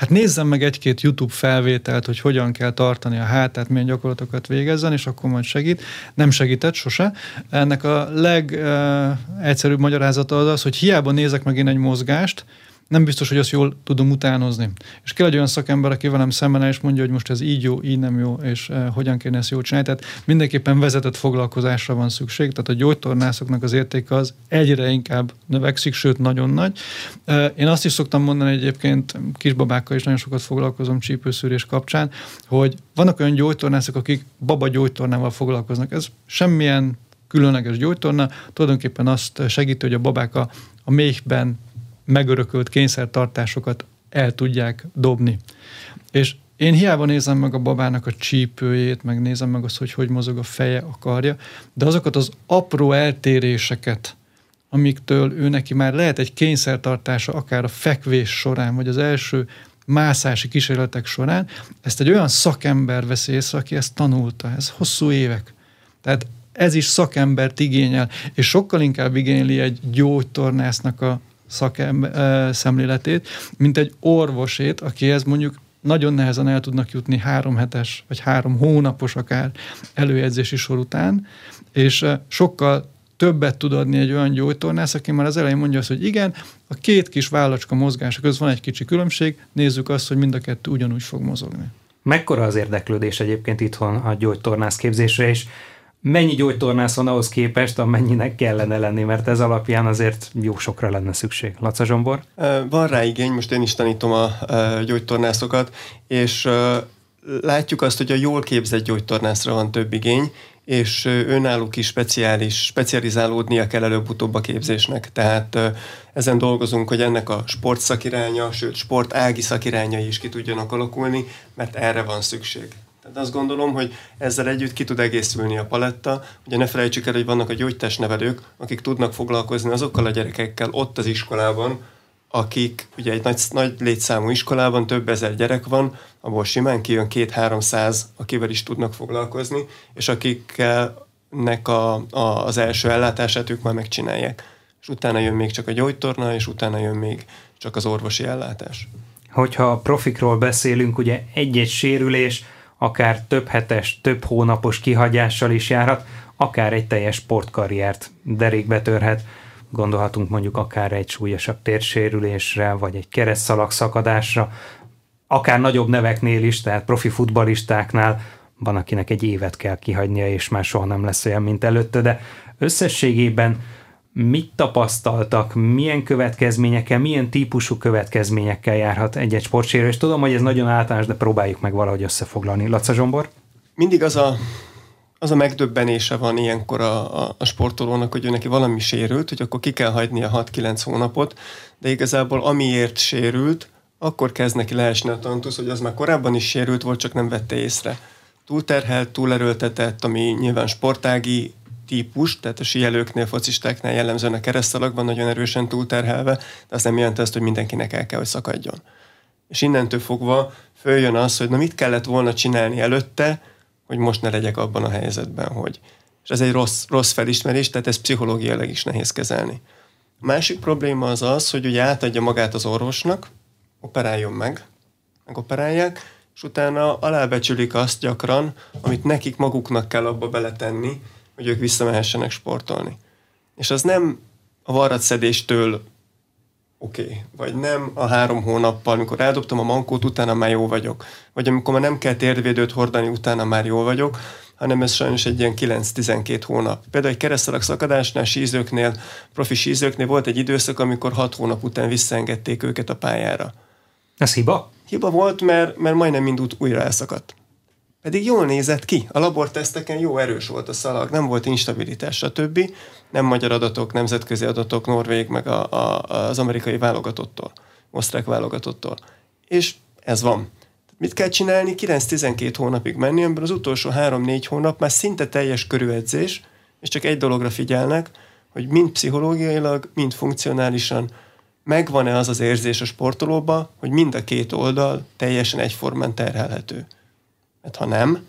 hát nézzem meg egy-két YouTube felvételt, hogy hogyan kell tartani a hátát, milyen gyakorlatokat végezzen, és akkor majd segít. Nem segített sose. Ennek a legegyszerűbb uh, magyarázata az az, hogy hiába nézek meg én egy mozgást, nem biztos, hogy azt jól tudom utánozni. És kell egy olyan szakember, aki velem szemben és mondja, hogy most ez így jó, így nem jó, és uh, hogyan kéne ezt jól csinálni. Tehát mindenképpen vezetett foglalkozásra van szükség, tehát a gyógytornászoknak az értéke az egyre inkább növekszik, sőt nagyon nagy. Uh, én azt is szoktam mondani egyébként, kisbabákkal is nagyon sokat foglalkozom csípőszűrés kapcsán, hogy vannak olyan gyógytornászok, akik baba gyógytornával foglalkoznak. Ez semmilyen különleges gyógytorna, tulajdonképpen azt segíti, hogy a babák a, a méhben megörökölt kényszertartásokat el tudják dobni. És én hiába nézem meg a babának a csípőjét, meg nézem meg azt, hogy hogy mozog a feje, a karja, de azokat az apró eltéréseket, amiktől ő neki már lehet egy kényszertartása, akár a fekvés során, vagy az első mászási kísérletek során, ezt egy olyan szakember veszi észre, aki ezt tanulta. Ez hosszú évek. Tehát ez is szakembert igényel, és sokkal inkább igényli egy gyógytornásznak a, szakem szemléletét, mint egy orvosét, akihez mondjuk nagyon nehezen el tudnak jutni három hetes, vagy három hónapos akár előjegyzési sor után, és sokkal többet tud adni egy olyan gyógytornász, aki már az elején mondja azt, hogy igen, a két kis vállacska mozgása között van egy kicsi különbség, nézzük azt, hogy mind a kettő ugyanúgy fog mozogni. Mekkora az érdeklődés egyébként itthon a gyógytornász képzésre, és mennyi gyógytornász van ahhoz képest, amennyinek kellene lenni, mert ez alapján azért jó sokra lenne szükség. Laca Zsombor? Van rá igény, most én is tanítom a gyógytornászokat, és látjuk azt, hogy a jól képzett gyógytornászra van több igény, és önálluk is speciális, specializálódnia kell előbb-utóbb a képzésnek. Tehát ezen dolgozunk, hogy ennek a sportszakiránya, sőt sportági szakirányai is ki tudjanak alakulni, mert erre van szükség. Tehát azt gondolom, hogy ezzel együtt ki tud egészülni a paletta. Ugye ne felejtsük el, hogy vannak a gyógytestnevelők, akik tudnak foglalkozni azokkal a gyerekekkel ott az iskolában, akik ugye egy nagy, nagy létszámú iskolában több ezer gyerek van, abból simán kijön két-háromszáz, akivel is tudnak foglalkozni, és akiknek a, a, az első ellátását ők már megcsinálják. És utána jön még csak a gyógytorna, és utána jön még csak az orvosi ellátás. Hogyha a profikról beszélünk, ugye egy-egy sérülés, akár több hetes, több hónapos kihagyással is járhat, akár egy teljes sportkarriert derékbe törhet. Gondolhatunk mondjuk akár egy súlyosabb térsérülésre, vagy egy keresztszalag szakadásra, akár nagyobb neveknél is, tehát profi futbalistáknál van, akinek egy évet kell kihagynia, és már soha nem lesz olyan, mint előtte, de összességében mit tapasztaltak, milyen következményekkel, milyen típusú következményekkel járhat egy-egy sportsérülés. Tudom, hogy ez nagyon általános, de próbáljuk meg valahogy összefoglalni. Laca Zsombor? Mindig az a, az a megdöbbenése van ilyenkor a, a, a sportolónak, hogy ő neki valami sérült, hogy akkor ki kell hagyni a 6-9 hónapot, de igazából amiért sérült, akkor kezd neki leesni a tantusz, hogy az már korábban is sérült volt, csak nem vette észre. Túlterhelt, túlerőltetett, ami nyilván sportági típus, tehát a síelőknél, focistáknál jellemzően a keresztalakban nagyon erősen túlterhelve, de az nem jelenti azt, hogy mindenkinek el kell, hogy szakadjon. És innentől fogva följön az, hogy na mit kellett volna csinálni előtte, hogy most ne legyek abban a helyzetben, hogy. És ez egy rossz, rossz felismerés, tehát ez pszichológiailag is nehéz kezelni. A másik probléma az az, hogy ugye átadja magát az orvosnak, operáljon meg, megoperálják, és utána alábecsülik azt gyakran, amit nekik maguknak kell abba beletenni, hogy ők visszamehessenek sportolni. És az nem a varratszedéstől oké, okay. vagy nem a három hónappal, amikor eldobtam a mankót, utána már jó vagyok. Vagy amikor már nem kell térvédőt hordani, utána már jó vagyok, hanem ez sajnos egy ilyen 9-12 hónap. Például egy keresztalak szakadásnál, sízőknél, profi sízőknél volt egy időszak, amikor 6 hónap után visszaengedték őket a pályára. Ez hiba? Hiba volt, mert, mert majdnem mind újra elszakadt. Pedig jól nézett ki. A laborteszteken jó erős volt a szalag, nem volt instabilitás, stb. Nem magyar adatok, nemzetközi adatok, Norvég, meg a, a, az amerikai válogatottól, osztrák válogatottól. És ez van. Mit kell csinálni? 9-12 hónapig menni, amiben az utolsó 3-4 hónap már szinte teljes körüledzés, és csak egy dologra figyelnek, hogy mind pszichológiailag, mind funkcionálisan megvan-e az az érzés a sportolóba, hogy mind a két oldal teljesen egyformán terhelhető. Mert ha nem,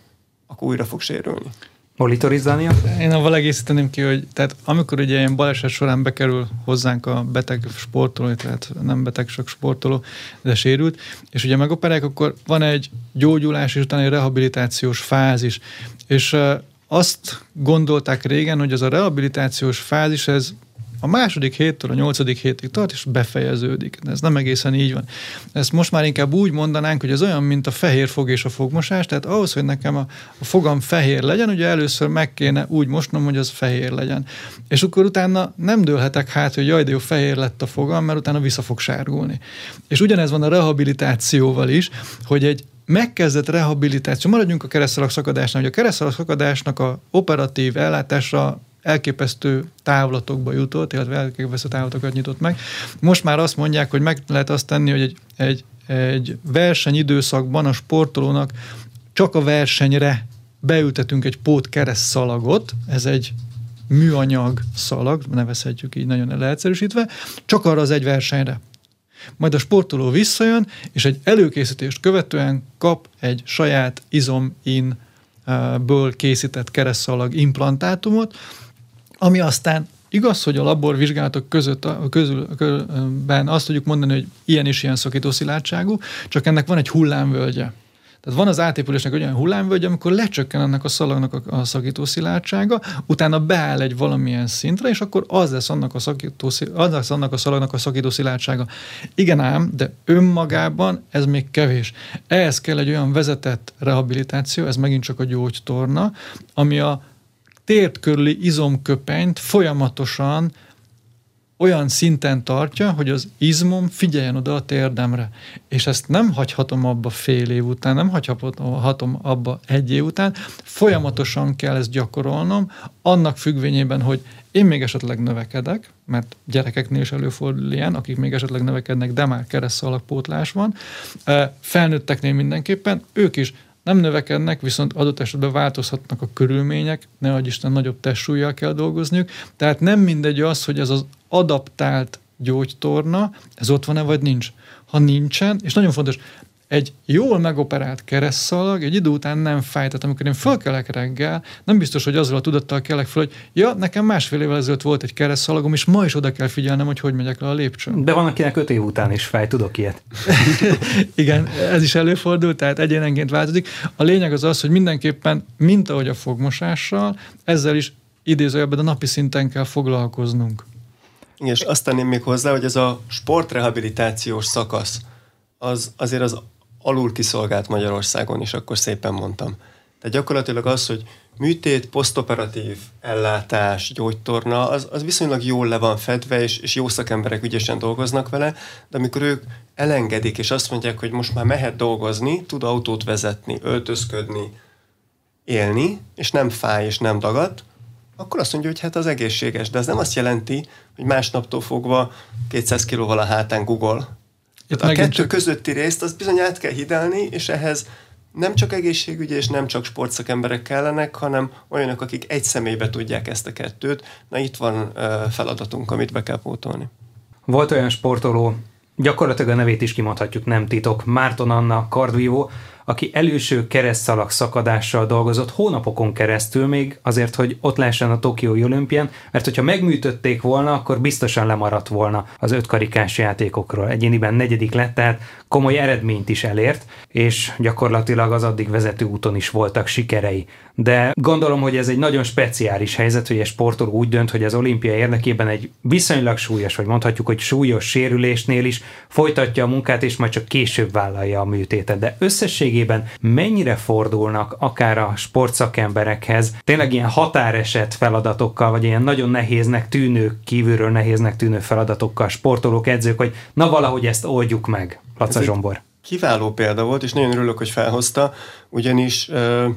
akkor újra fog sérülni. monitorizálnia? Én avval egészíteném ki, hogy tehát amikor ugye ilyen baleset során bekerül hozzánk a beteg sportoló, tehát nem beteg, csak sportoló, de sérült, és ugye megoperálják, akkor van egy gyógyulás, és utána egy rehabilitációs fázis. És azt gondolták régen, hogy az a rehabilitációs fázis, ez a második héttől a nyolcadik hétig tart, és befejeződik. De ez nem egészen így van. Ezt most már inkább úgy mondanánk, hogy ez olyan, mint a fehér fog és a fogmosás, tehát ahhoz, hogy nekem a, a fogam fehér legyen, ugye először meg kéne úgy mosnom, hogy az fehér legyen. És akkor utána nem dőlhetek hát, hogy jaj, de jó, fehér lett a fogam, mert utána vissza fog sárgulni. És ugyanez van a rehabilitációval is, hogy egy megkezdett rehabilitáció, maradjunk a keresztalak szakadásnál, hogy a keresztalak szakadásnak a operatív ellátásra elképesztő távlatokba jutott, illetve elképesztő távlatokat nyitott meg. Most már azt mondják, hogy meg lehet azt tenni, hogy egy, egy, egy versenyidőszakban a sportolónak csak a versenyre beültetünk egy pót szalagot, ez egy műanyag szalag, nevezhetjük így nagyon leegyszerűsítve, csak arra az egy versenyre. Majd a sportoló visszajön, és egy előkészítést követően kap egy saját izom-in ből készített keresztszalag implantátumot, ami aztán Igaz, hogy a laborvizsgálatok között, a közül, közben azt tudjuk mondani, hogy ilyen és ilyen szakítószilárdságú, csak ennek van egy hullámvölgye. Tehát van az átépülésnek olyan hullámvölgy, amikor lecsökken ennek a szalagnak a, a szakítószilárdsága, utána beáll egy valamilyen szintre, és akkor az lesz annak a, az lesz annak a szalagnak a szakítószilárdsága. Igen ám, de önmagában ez még kevés. Ehhez kell egy olyan vezetett rehabilitáció, ez megint csak a gyógytorna, ami a tért körüli izomköpenyt folyamatosan olyan szinten tartja, hogy az izmom figyeljen oda a térdemre. És ezt nem hagyhatom abba fél év után, nem hagyhatom abba egy év után, folyamatosan kell ezt gyakorolnom, annak függvényében, hogy én még esetleg növekedek, mert gyerekeknél is előfordul ilyen, akik még esetleg növekednek, de már keresztalakpótlás van. Felnőtteknél mindenképpen, ők is nem növekednek, viszont adott esetben változhatnak a körülmények, ne adj Isten nagyobb testsúlyjal kell dolgozniuk. Tehát nem mindegy az, hogy ez az adaptált gyógytorna, ez ott van-e vagy nincs. Ha nincsen, és nagyon fontos, egy jól megoperált keresztszalag egy idő után nem fáj. Tehát amikor én fölkelek reggel, nem biztos, hogy azzal a tudattal kelek fel, hogy ja, nekem másfél évvel ezelőtt volt egy keresztszalagom, és ma is oda kell figyelnem, hogy hogy megyek le a lépcsőn. De van, akinek öt év után is fáj, tudok ilyet. Igen, ez is előfordul, tehát egyénenként változik. A lényeg az az, hogy mindenképpen, mint ahogy a fogmosással, ezzel is idézőjelben a napi szinten kell foglalkoznunk. Igen, és azt tenném még hozzá, hogy ez a sportrehabilitációs szakasz, az azért az alul kiszolgált Magyarországon is, akkor szépen mondtam. Tehát gyakorlatilag az, hogy műtét, posztoperatív ellátás, gyógytorna, az, az viszonylag jól le van fedve, és, és jó szakemberek ügyesen dolgoznak vele, de amikor ők elengedik, és azt mondják, hogy most már mehet dolgozni, tud autót vezetni, öltözködni, élni, és nem fáj, és nem dagad, akkor azt mondja, hogy hát az egészséges. De ez nem azt jelenti, hogy másnaptól fogva 200 kilóval a hátán Google. Itt a kettő csak... közötti részt az bizony át kell hidelni, és ehhez nem csak egészségügyi és nem csak sportszakemberek kellenek, hanem olyanok, akik egy személybe tudják ezt a kettőt. Na itt van feladatunk, amit be kell pótolni. Volt olyan sportoló, gyakorlatilag a nevét is kimondhatjuk, nem titok, Márton Anna, kardvívó, aki előső keresztszalag szakadással dolgozott hónapokon keresztül még azért, hogy ott lehessen a Tokiói olimpián, mert hogyha megműtötték volna, akkor biztosan lemaradt volna az ötkarikás játékokról. Egyéniben negyedik lett, tehát komoly eredményt is elért, és gyakorlatilag az addig vezető úton is voltak sikerei. De gondolom, hogy ez egy nagyon speciális helyzet, hogy egy sportoló úgy dönt, hogy az olimpia érdekében egy viszonylag súlyos, vagy mondhatjuk, hogy súlyos sérülésnél is folytatja a munkát, és majd csak később vállalja a műtétet. De összességében mennyire fordulnak akár a sportszakemberekhez tényleg ilyen határeset feladatokkal, vagy ilyen nagyon nehéznek tűnő, kívülről nehéznek tűnő feladatokkal sportolók, edzők, hogy na valahogy ezt oldjuk meg. Laca Zsombor. Kiváló példa volt, és nagyon örülök, hogy felhozta, ugyanis ö,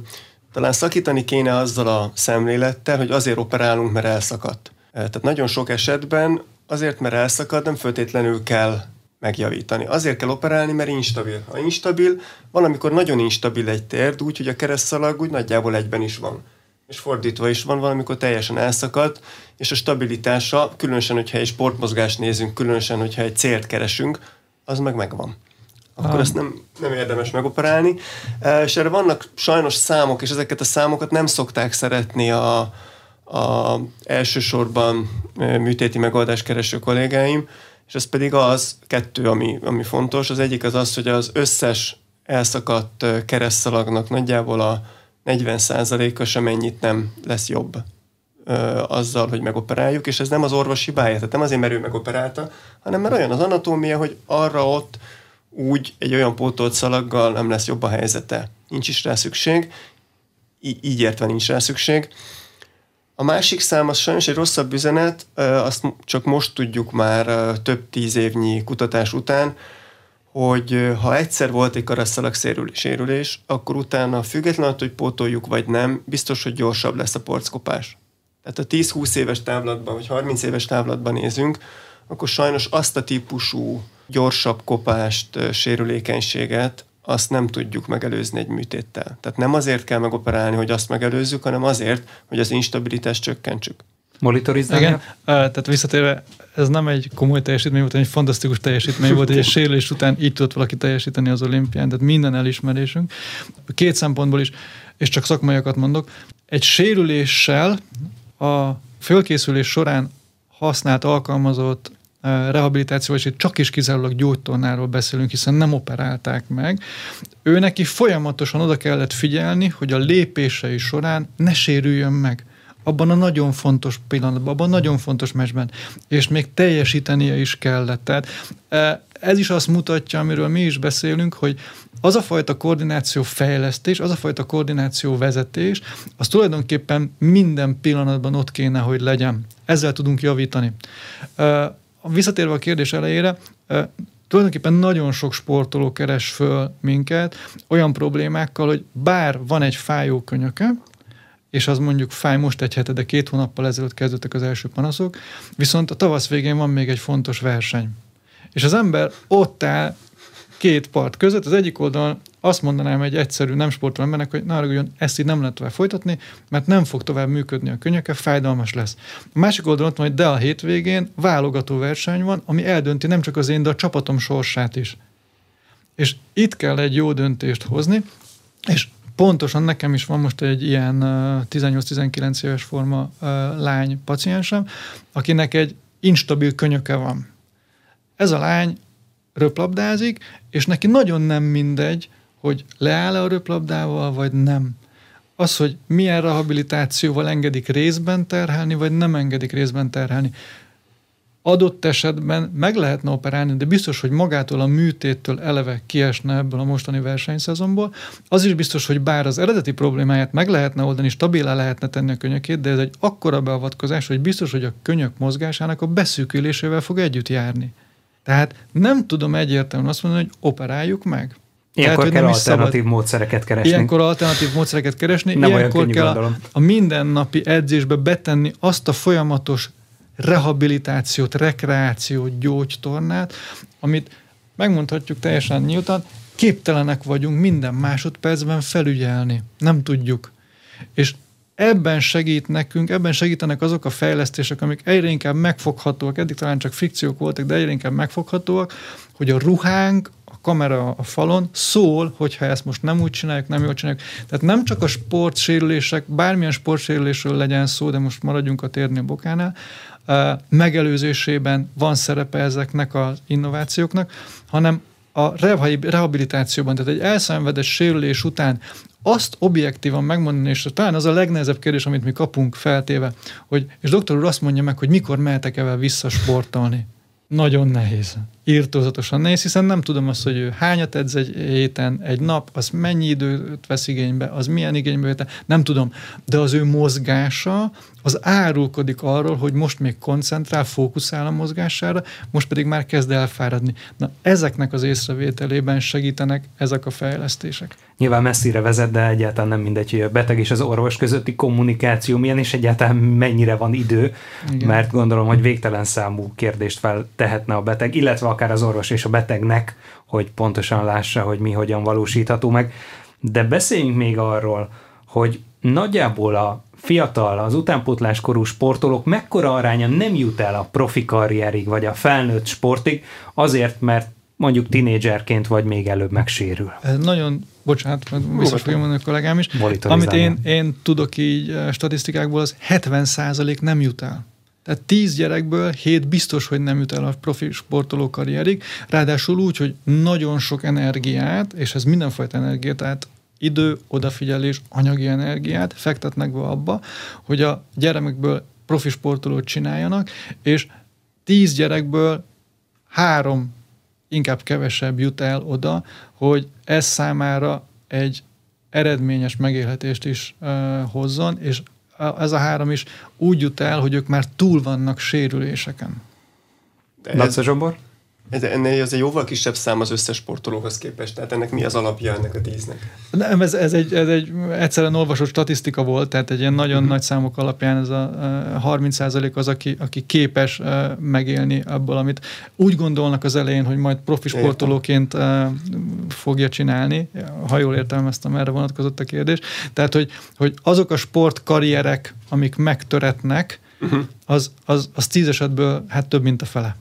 talán szakítani kéne azzal a szemlélettel, hogy azért operálunk, mert elszakadt. Tehát nagyon sok esetben azért, mert elszakad, nem föltétlenül kell megjavítani. Azért kell operálni, mert instabil. Ha instabil, valamikor nagyon instabil egy térd, úgy, hogy a keresztszalag úgy nagyjából egyben is van. És fordítva is van, valamikor teljesen elszakad, és a stabilitása, különösen, hogyha egy sportmozgást nézünk, különösen, hogyha egy célt keresünk, az meg megvan. akkor ezt nem, nem érdemes megoperálni. És erre vannak sajnos számok, és ezeket a számokat nem szokták szeretni a, a elsősorban műtéti megoldás kereső kollégáim, és ez pedig az kettő, ami, ami fontos. Az egyik az az, hogy az összes elszakadt keresztalagnak nagyjából a 40%-a sem ennyit nem lesz jobb azzal, hogy megoperáljuk, és ez nem az orvos hibája, tehát nem azért, mert ő megoperálta, hanem mert olyan az anatómia, hogy arra ott úgy egy olyan pótolt szalaggal nem lesz jobb a helyzete. Nincs is rá szükség, í- így értve nincs rá szükség. A másik szám az sajnos egy rosszabb üzenet, azt csak most tudjuk már több tíz évnyi kutatás után, hogy ha egyszer volt egy karaszszalag sérülés, akkor utána függetlenül, hogy pótoljuk vagy nem, biztos, hogy gyorsabb lesz a porckopás. Tehát a 10-20 éves távlatban, vagy 30 éves távlatban nézünk, akkor sajnos azt a típusú gyorsabb kopást, sérülékenységet, azt nem tudjuk megelőzni egy műtéttel. Tehát nem azért kell megoperálni, hogy azt megelőzzük, hanem azért, hogy az instabilitást csökkentsük. Monitorizálni? Igen, tehát visszatérve, ez nem egy komoly teljesítmény volt, egy fantasztikus teljesítmény volt, egy sérülés után így tudott valaki teljesíteni az olimpián, tehát minden elismerésünk. Két szempontból is, és csak szakmaiakat mondok, egy sérüléssel a fölkészülés során használt, alkalmazott rehabilitáció, és itt csak is kizárólag gyógytornáról beszélünk, hiszen nem operálták meg. Ő neki folyamatosan oda kellett figyelni, hogy a lépései során ne sérüljön meg abban a nagyon fontos pillanatban, abban a nagyon fontos meccsben, és még teljesítenie is kellett. Tehát ez is azt mutatja, amiről mi is beszélünk, hogy az a fajta koordináció fejlesztés, az a fajta koordináció vezetés, az tulajdonképpen minden pillanatban ott kéne, hogy legyen. Ezzel tudunk javítani. Visszatérve a kérdés elejére, tulajdonképpen nagyon sok sportoló keres föl minket olyan problémákkal, hogy bár van egy fájó könyöke, és az mondjuk fáj most egy hete, de két hónappal ezelőtt kezdődtek az első panaszok, viszont a tavasz végén van még egy fontos verseny. És az ember ott áll két part között, az egyik oldalon azt mondanám egy egyszerű, nem sportoló embernek, hogy na, ragudjon, ezt így nem lehet tovább folytatni, mert nem fog tovább működni a könyöke, fájdalmas lesz. A másik oldalon ott van, hogy de a hétvégén válogató verseny van, ami eldönti nem csak az én, de a csapatom sorsát is. És itt kell egy jó döntést hozni, és pontosan nekem is van most egy ilyen 18-19 éves forma lány paciensem, akinek egy instabil könyöke van. Ez a lány röplabdázik, és neki nagyon nem mindegy, hogy leáll a röplabdával, vagy nem. Az, hogy milyen rehabilitációval engedik részben terhelni, vagy nem engedik részben terhelni. Adott esetben meg lehetne operálni, de biztos, hogy magától a műtéttől eleve kiesne ebből a mostani versenyszezonból. Az is biztos, hogy bár az eredeti problémáját meg lehetne oldani, stabilá lehetne tenni a könyökét, de ez egy akkora beavatkozás, hogy biztos, hogy a könyök mozgásának a beszűkülésével fog együtt járni. Tehát nem tudom egyértelműen azt mondani, hogy operáljuk meg. Ilyenkor Tehát, kell alternatív szabad. módszereket keresni. Ilyenkor alternatív módszereket keresni, nem ilyenkor kell a, a mindennapi edzésbe betenni azt a folyamatos rehabilitációt, rekreációt, gyógytornát, amit megmondhatjuk teljesen nyíltan, képtelenek vagyunk minden másodpercben felügyelni. Nem tudjuk. És ebben segít nekünk, ebben segítenek azok a fejlesztések, amik egyre inkább megfoghatóak, eddig talán csak fikciók voltak, de egyre inkább megfoghatóak, hogy a ruhánk, a kamera a falon szól, hogyha ezt most nem úgy csináljuk, nem jól csináljuk. Tehát nem csak a sportsérülések, bármilyen sportsérülésről legyen szó, de most maradjunk a térni a bokánál, megelőzésében van szerepe ezeknek az innovációknak, hanem a rehabilitációban, tehát egy elszenvedett sérülés után azt objektívan megmondani, és talán az a legnehezebb kérdés, amit mi kapunk feltéve, hogy, és doktor úr azt mondja meg, hogy mikor mehetek el visszasportolni. Nagyon nehéz. Írtózatosan nehéz, hiszen nem tudom azt, hogy ő hányat edz egy héten, egy nap, az mennyi időt vesz igénybe, az milyen igénybe vette, nem tudom. De az ő mozgása, az árulkodik arról, hogy most még koncentrál, fókuszál a mozgására, most pedig már kezd elfáradni. Na, ezeknek az észrevételében segítenek ezek a fejlesztések. Nyilván messzire vezet, de egyáltalán nem mindegy, hogy a beteg és az orvos közötti kommunikáció milyen, és egyáltalán mennyire van idő, Igen. mert gondolom, hogy végtelen számú kérdést feltehetne a beteg, illetve akár az orvos és a betegnek, hogy pontosan lássa, hogy mi hogyan valósítható meg. De beszéljünk még arról, hogy nagyjából a fiatal, az utánpótláskorú sportolók mekkora aránya nem jut el a profi karrierig, vagy a felnőtt sportig, azért, mert mondjuk tinédzserként vagy még előbb megsérül. Nagyon, bocsánat, biztos fogja mondani a kollégám is, amit én, én tudok így statisztikákból, az 70% nem jut el. Tehát 10 gyerekből 7 biztos, hogy nem jut el a profi sportoló karrierig, ráadásul úgy, hogy nagyon sok energiát, és ez mindenfajta energiát, tehát idő, odafigyelés, anyagi energiát fektetnek be abba, hogy a gyermekből profi sportolót csináljanak, és 10 gyerekből három inkább kevesebb jut el oda, hogy ez számára egy eredményes megélhetést is uh, hozzon, és ez a három is úgy jut el, hogy ők már túl vannak sérüléseken. Laca Zsombor? Ez, ennél az egy jóval kisebb szám az összes sportolóhoz képest, tehát ennek mi az alapja ennek a tíznek? Nem, ez, ez, egy, ez egy egyszerűen olvasott statisztika volt, tehát egy ilyen nagyon uh-huh. nagy számok alapján ez a, a 30% az, aki, aki képes megélni abból, amit úgy gondolnak az elején, hogy majd profi sportolóként fogja csinálni, ha jól értelmeztem, erre vonatkozott a kérdés. Tehát, hogy, hogy azok a sportkarrierek, amik megtöretnek, uh-huh. az, az, az tíz esetből hát több, mint a fele.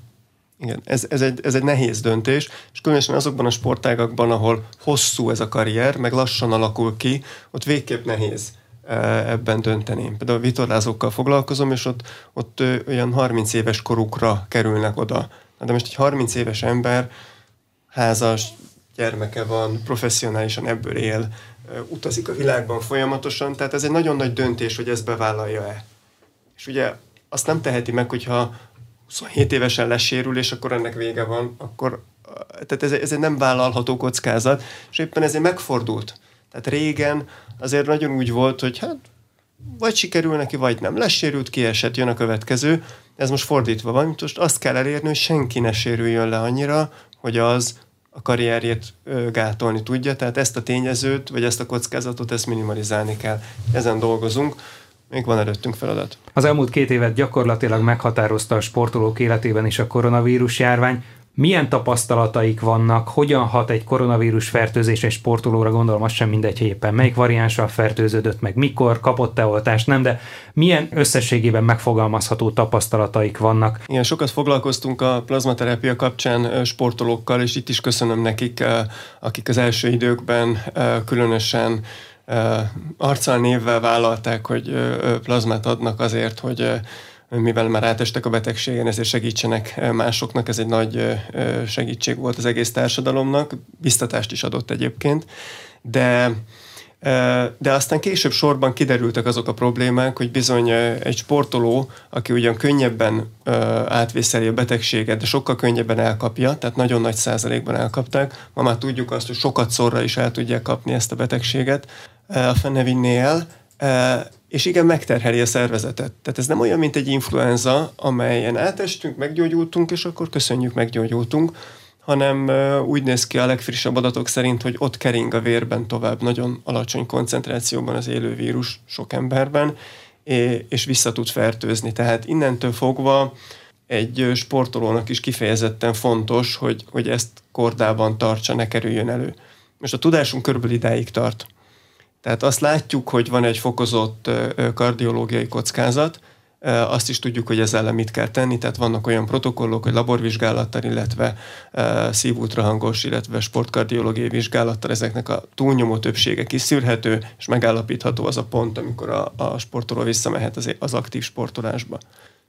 Igen, ez, ez, egy, ez egy nehéz döntés, és különösen azokban a sportágakban, ahol hosszú ez a karrier, meg lassan alakul ki, ott végképp nehéz e, ebben dönteni. Például vitorlázókkal foglalkozom, és ott, ott olyan 30 éves korukra kerülnek oda. De most egy 30 éves ember, házas, gyermeke van, professzionálisan ebből él, utazik a világban folyamatosan, tehát ez egy nagyon nagy döntés, hogy ezt bevállalja-e. És ugye azt nem teheti meg, hogyha 27 évesen lesérül, és akkor ennek vége van, akkor tehát ez, ez egy nem vállalható kockázat, és éppen ezért megfordult. Tehát régen azért nagyon úgy volt, hogy hát vagy sikerül neki, vagy nem. Lesérült, kiesett, jön a következő. Ez most fordítva van, most azt kell elérni, hogy senki ne sérüljön le annyira, hogy az a karrierjét gátolni tudja, tehát ezt a tényezőt, vagy ezt a kockázatot, ezt minimalizálni kell. Ezen dolgozunk még van előttünk feladat. Az elmúlt két évet gyakorlatilag meghatározta a sportolók életében is a koronavírus járvány. Milyen tapasztalataik vannak, hogyan hat egy koronavírus fertőzés egy sportolóra, gondolom az sem mindegy, hogy éppen melyik variánssal fertőződött meg, mikor, kapott-e oltást, nem, de milyen összességében megfogalmazható tapasztalataik vannak? Igen, sokat foglalkoztunk a plazmaterápia kapcsán sportolókkal, és itt is köszönöm nekik, akik az első időkben különösen arccal névvel vállalták, hogy plazmát adnak azért, hogy mivel már átestek a betegségen, ezért segítsenek másoknak. Ez egy nagy segítség volt az egész társadalomnak, biztatást is adott egyébként, de de aztán később sorban kiderültek azok a problémák, hogy bizony egy sportoló, aki ugyan könnyebben átvészeli a betegséget, de sokkal könnyebben elkapja, tehát nagyon nagy százalékban elkapták. Ma már tudjuk azt, hogy sokat szorra is el tudják kapni ezt a betegséget, a fene vinné el, és igen, megterheli a szervezetet. Tehát ez nem olyan, mint egy influenza, amelyen átestünk, meggyógyultunk, és akkor köszönjük, meggyógyultunk, hanem úgy néz ki a legfrissebb adatok szerint, hogy ott kering a vérben tovább nagyon alacsony koncentrációban az élő vírus sok emberben, és vissza tud fertőzni. Tehát innentől fogva egy sportolónak is kifejezetten fontos, hogy, hogy ezt kordában tartsa, ne kerüljön elő. Most a tudásunk körülbelül idáig tart. Tehát azt látjuk, hogy van egy fokozott kardiológiai kockázat, azt is tudjuk, hogy ezzel ellen mit kell tenni, tehát vannak olyan protokollok, hogy laborvizsgálattal, illetve szívultrahangos, illetve sportkardiológiai vizsgálattal ezeknek a túlnyomó többsége kiszűrhető, és megállapítható az a pont, amikor a, a sportoló visszamehet az, az aktív sportolásba.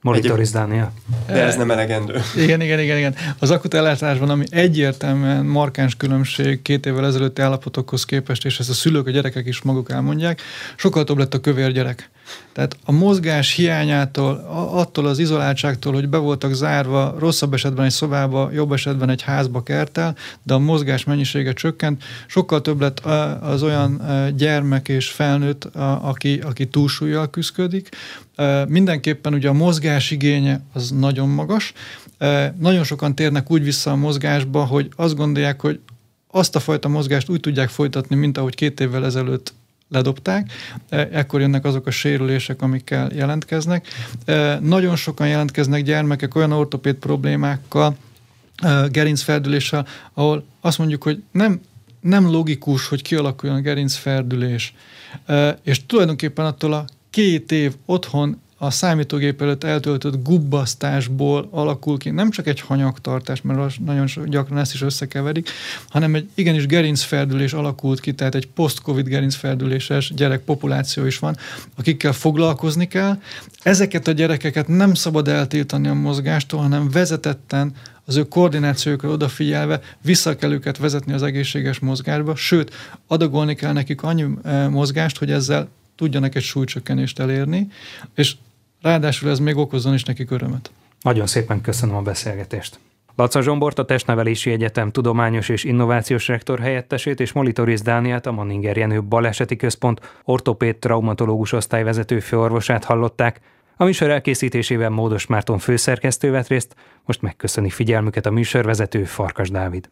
Monitoriz Dánia. De ez nem elegendő. Igen, igen, igen, igen. Az akut ellátásban, ami egyértelműen markáns különbség két évvel ezelőtti állapotokhoz képest, és ezt a szülők, a gyerekek is maguk elmondják, sokkal több lett a kövér gyerek. Tehát a mozgás hiányától, attól az izoláltságtól, hogy be voltak zárva, rosszabb esetben egy szobába, jobb esetben egy házba kertel, de a mozgás mennyisége csökkent, sokkal több lett az olyan gyermek és felnőtt, aki, aki túlsúlyjal küzdik. Mindenképpen ugye a mozgás igénye az nagyon magas. Nagyon sokan térnek úgy vissza a mozgásba, hogy azt gondolják, hogy azt a fajta mozgást úgy tudják folytatni, mint ahogy két évvel ezelőtt ledobták, e, ekkor jönnek azok a sérülések, amikkel jelentkeznek. E, nagyon sokan jelentkeznek gyermekek olyan ortopéd problémákkal, e, gerincferdüléssel, ahol azt mondjuk, hogy nem, nem logikus, hogy kialakuljon a gerincferdülés. És tulajdonképpen attól a két év otthon a számítógép előtt eltöltött gubbasztásból alakul ki nem csak egy hanyagtartás, mert nagyon gyakran ezt is összekeverik, hanem egy igenis gerincferdülés alakult ki, tehát egy post-covid gerincferdüléses gyerek populáció is van, akikkel foglalkozni kell. Ezeket a gyerekeket nem szabad eltiltani a mozgástól, hanem vezetetten az ő koordinációkra odafigyelve vissza kell őket vezetni az egészséges mozgásba, sőt, adagolni kell nekik annyi eh, mozgást, hogy ezzel tudjanak egy súlycsökkenést elérni, és ráadásul ez még okozzon is nekik örömet. Nagyon szépen köszönöm a beszélgetést. Laca Zsombort, a Testnevelési Egyetem tudományos és innovációs rektor helyettesét és Molitoris Dániát, a Manninger Jenő Baleseti Központ ortopéd traumatológus osztályvezető főorvosát hallották. A műsor elkészítésében Módos Márton főszerkesztő vett részt, most megköszöni figyelmüket a műsorvezető Farkas Dávid.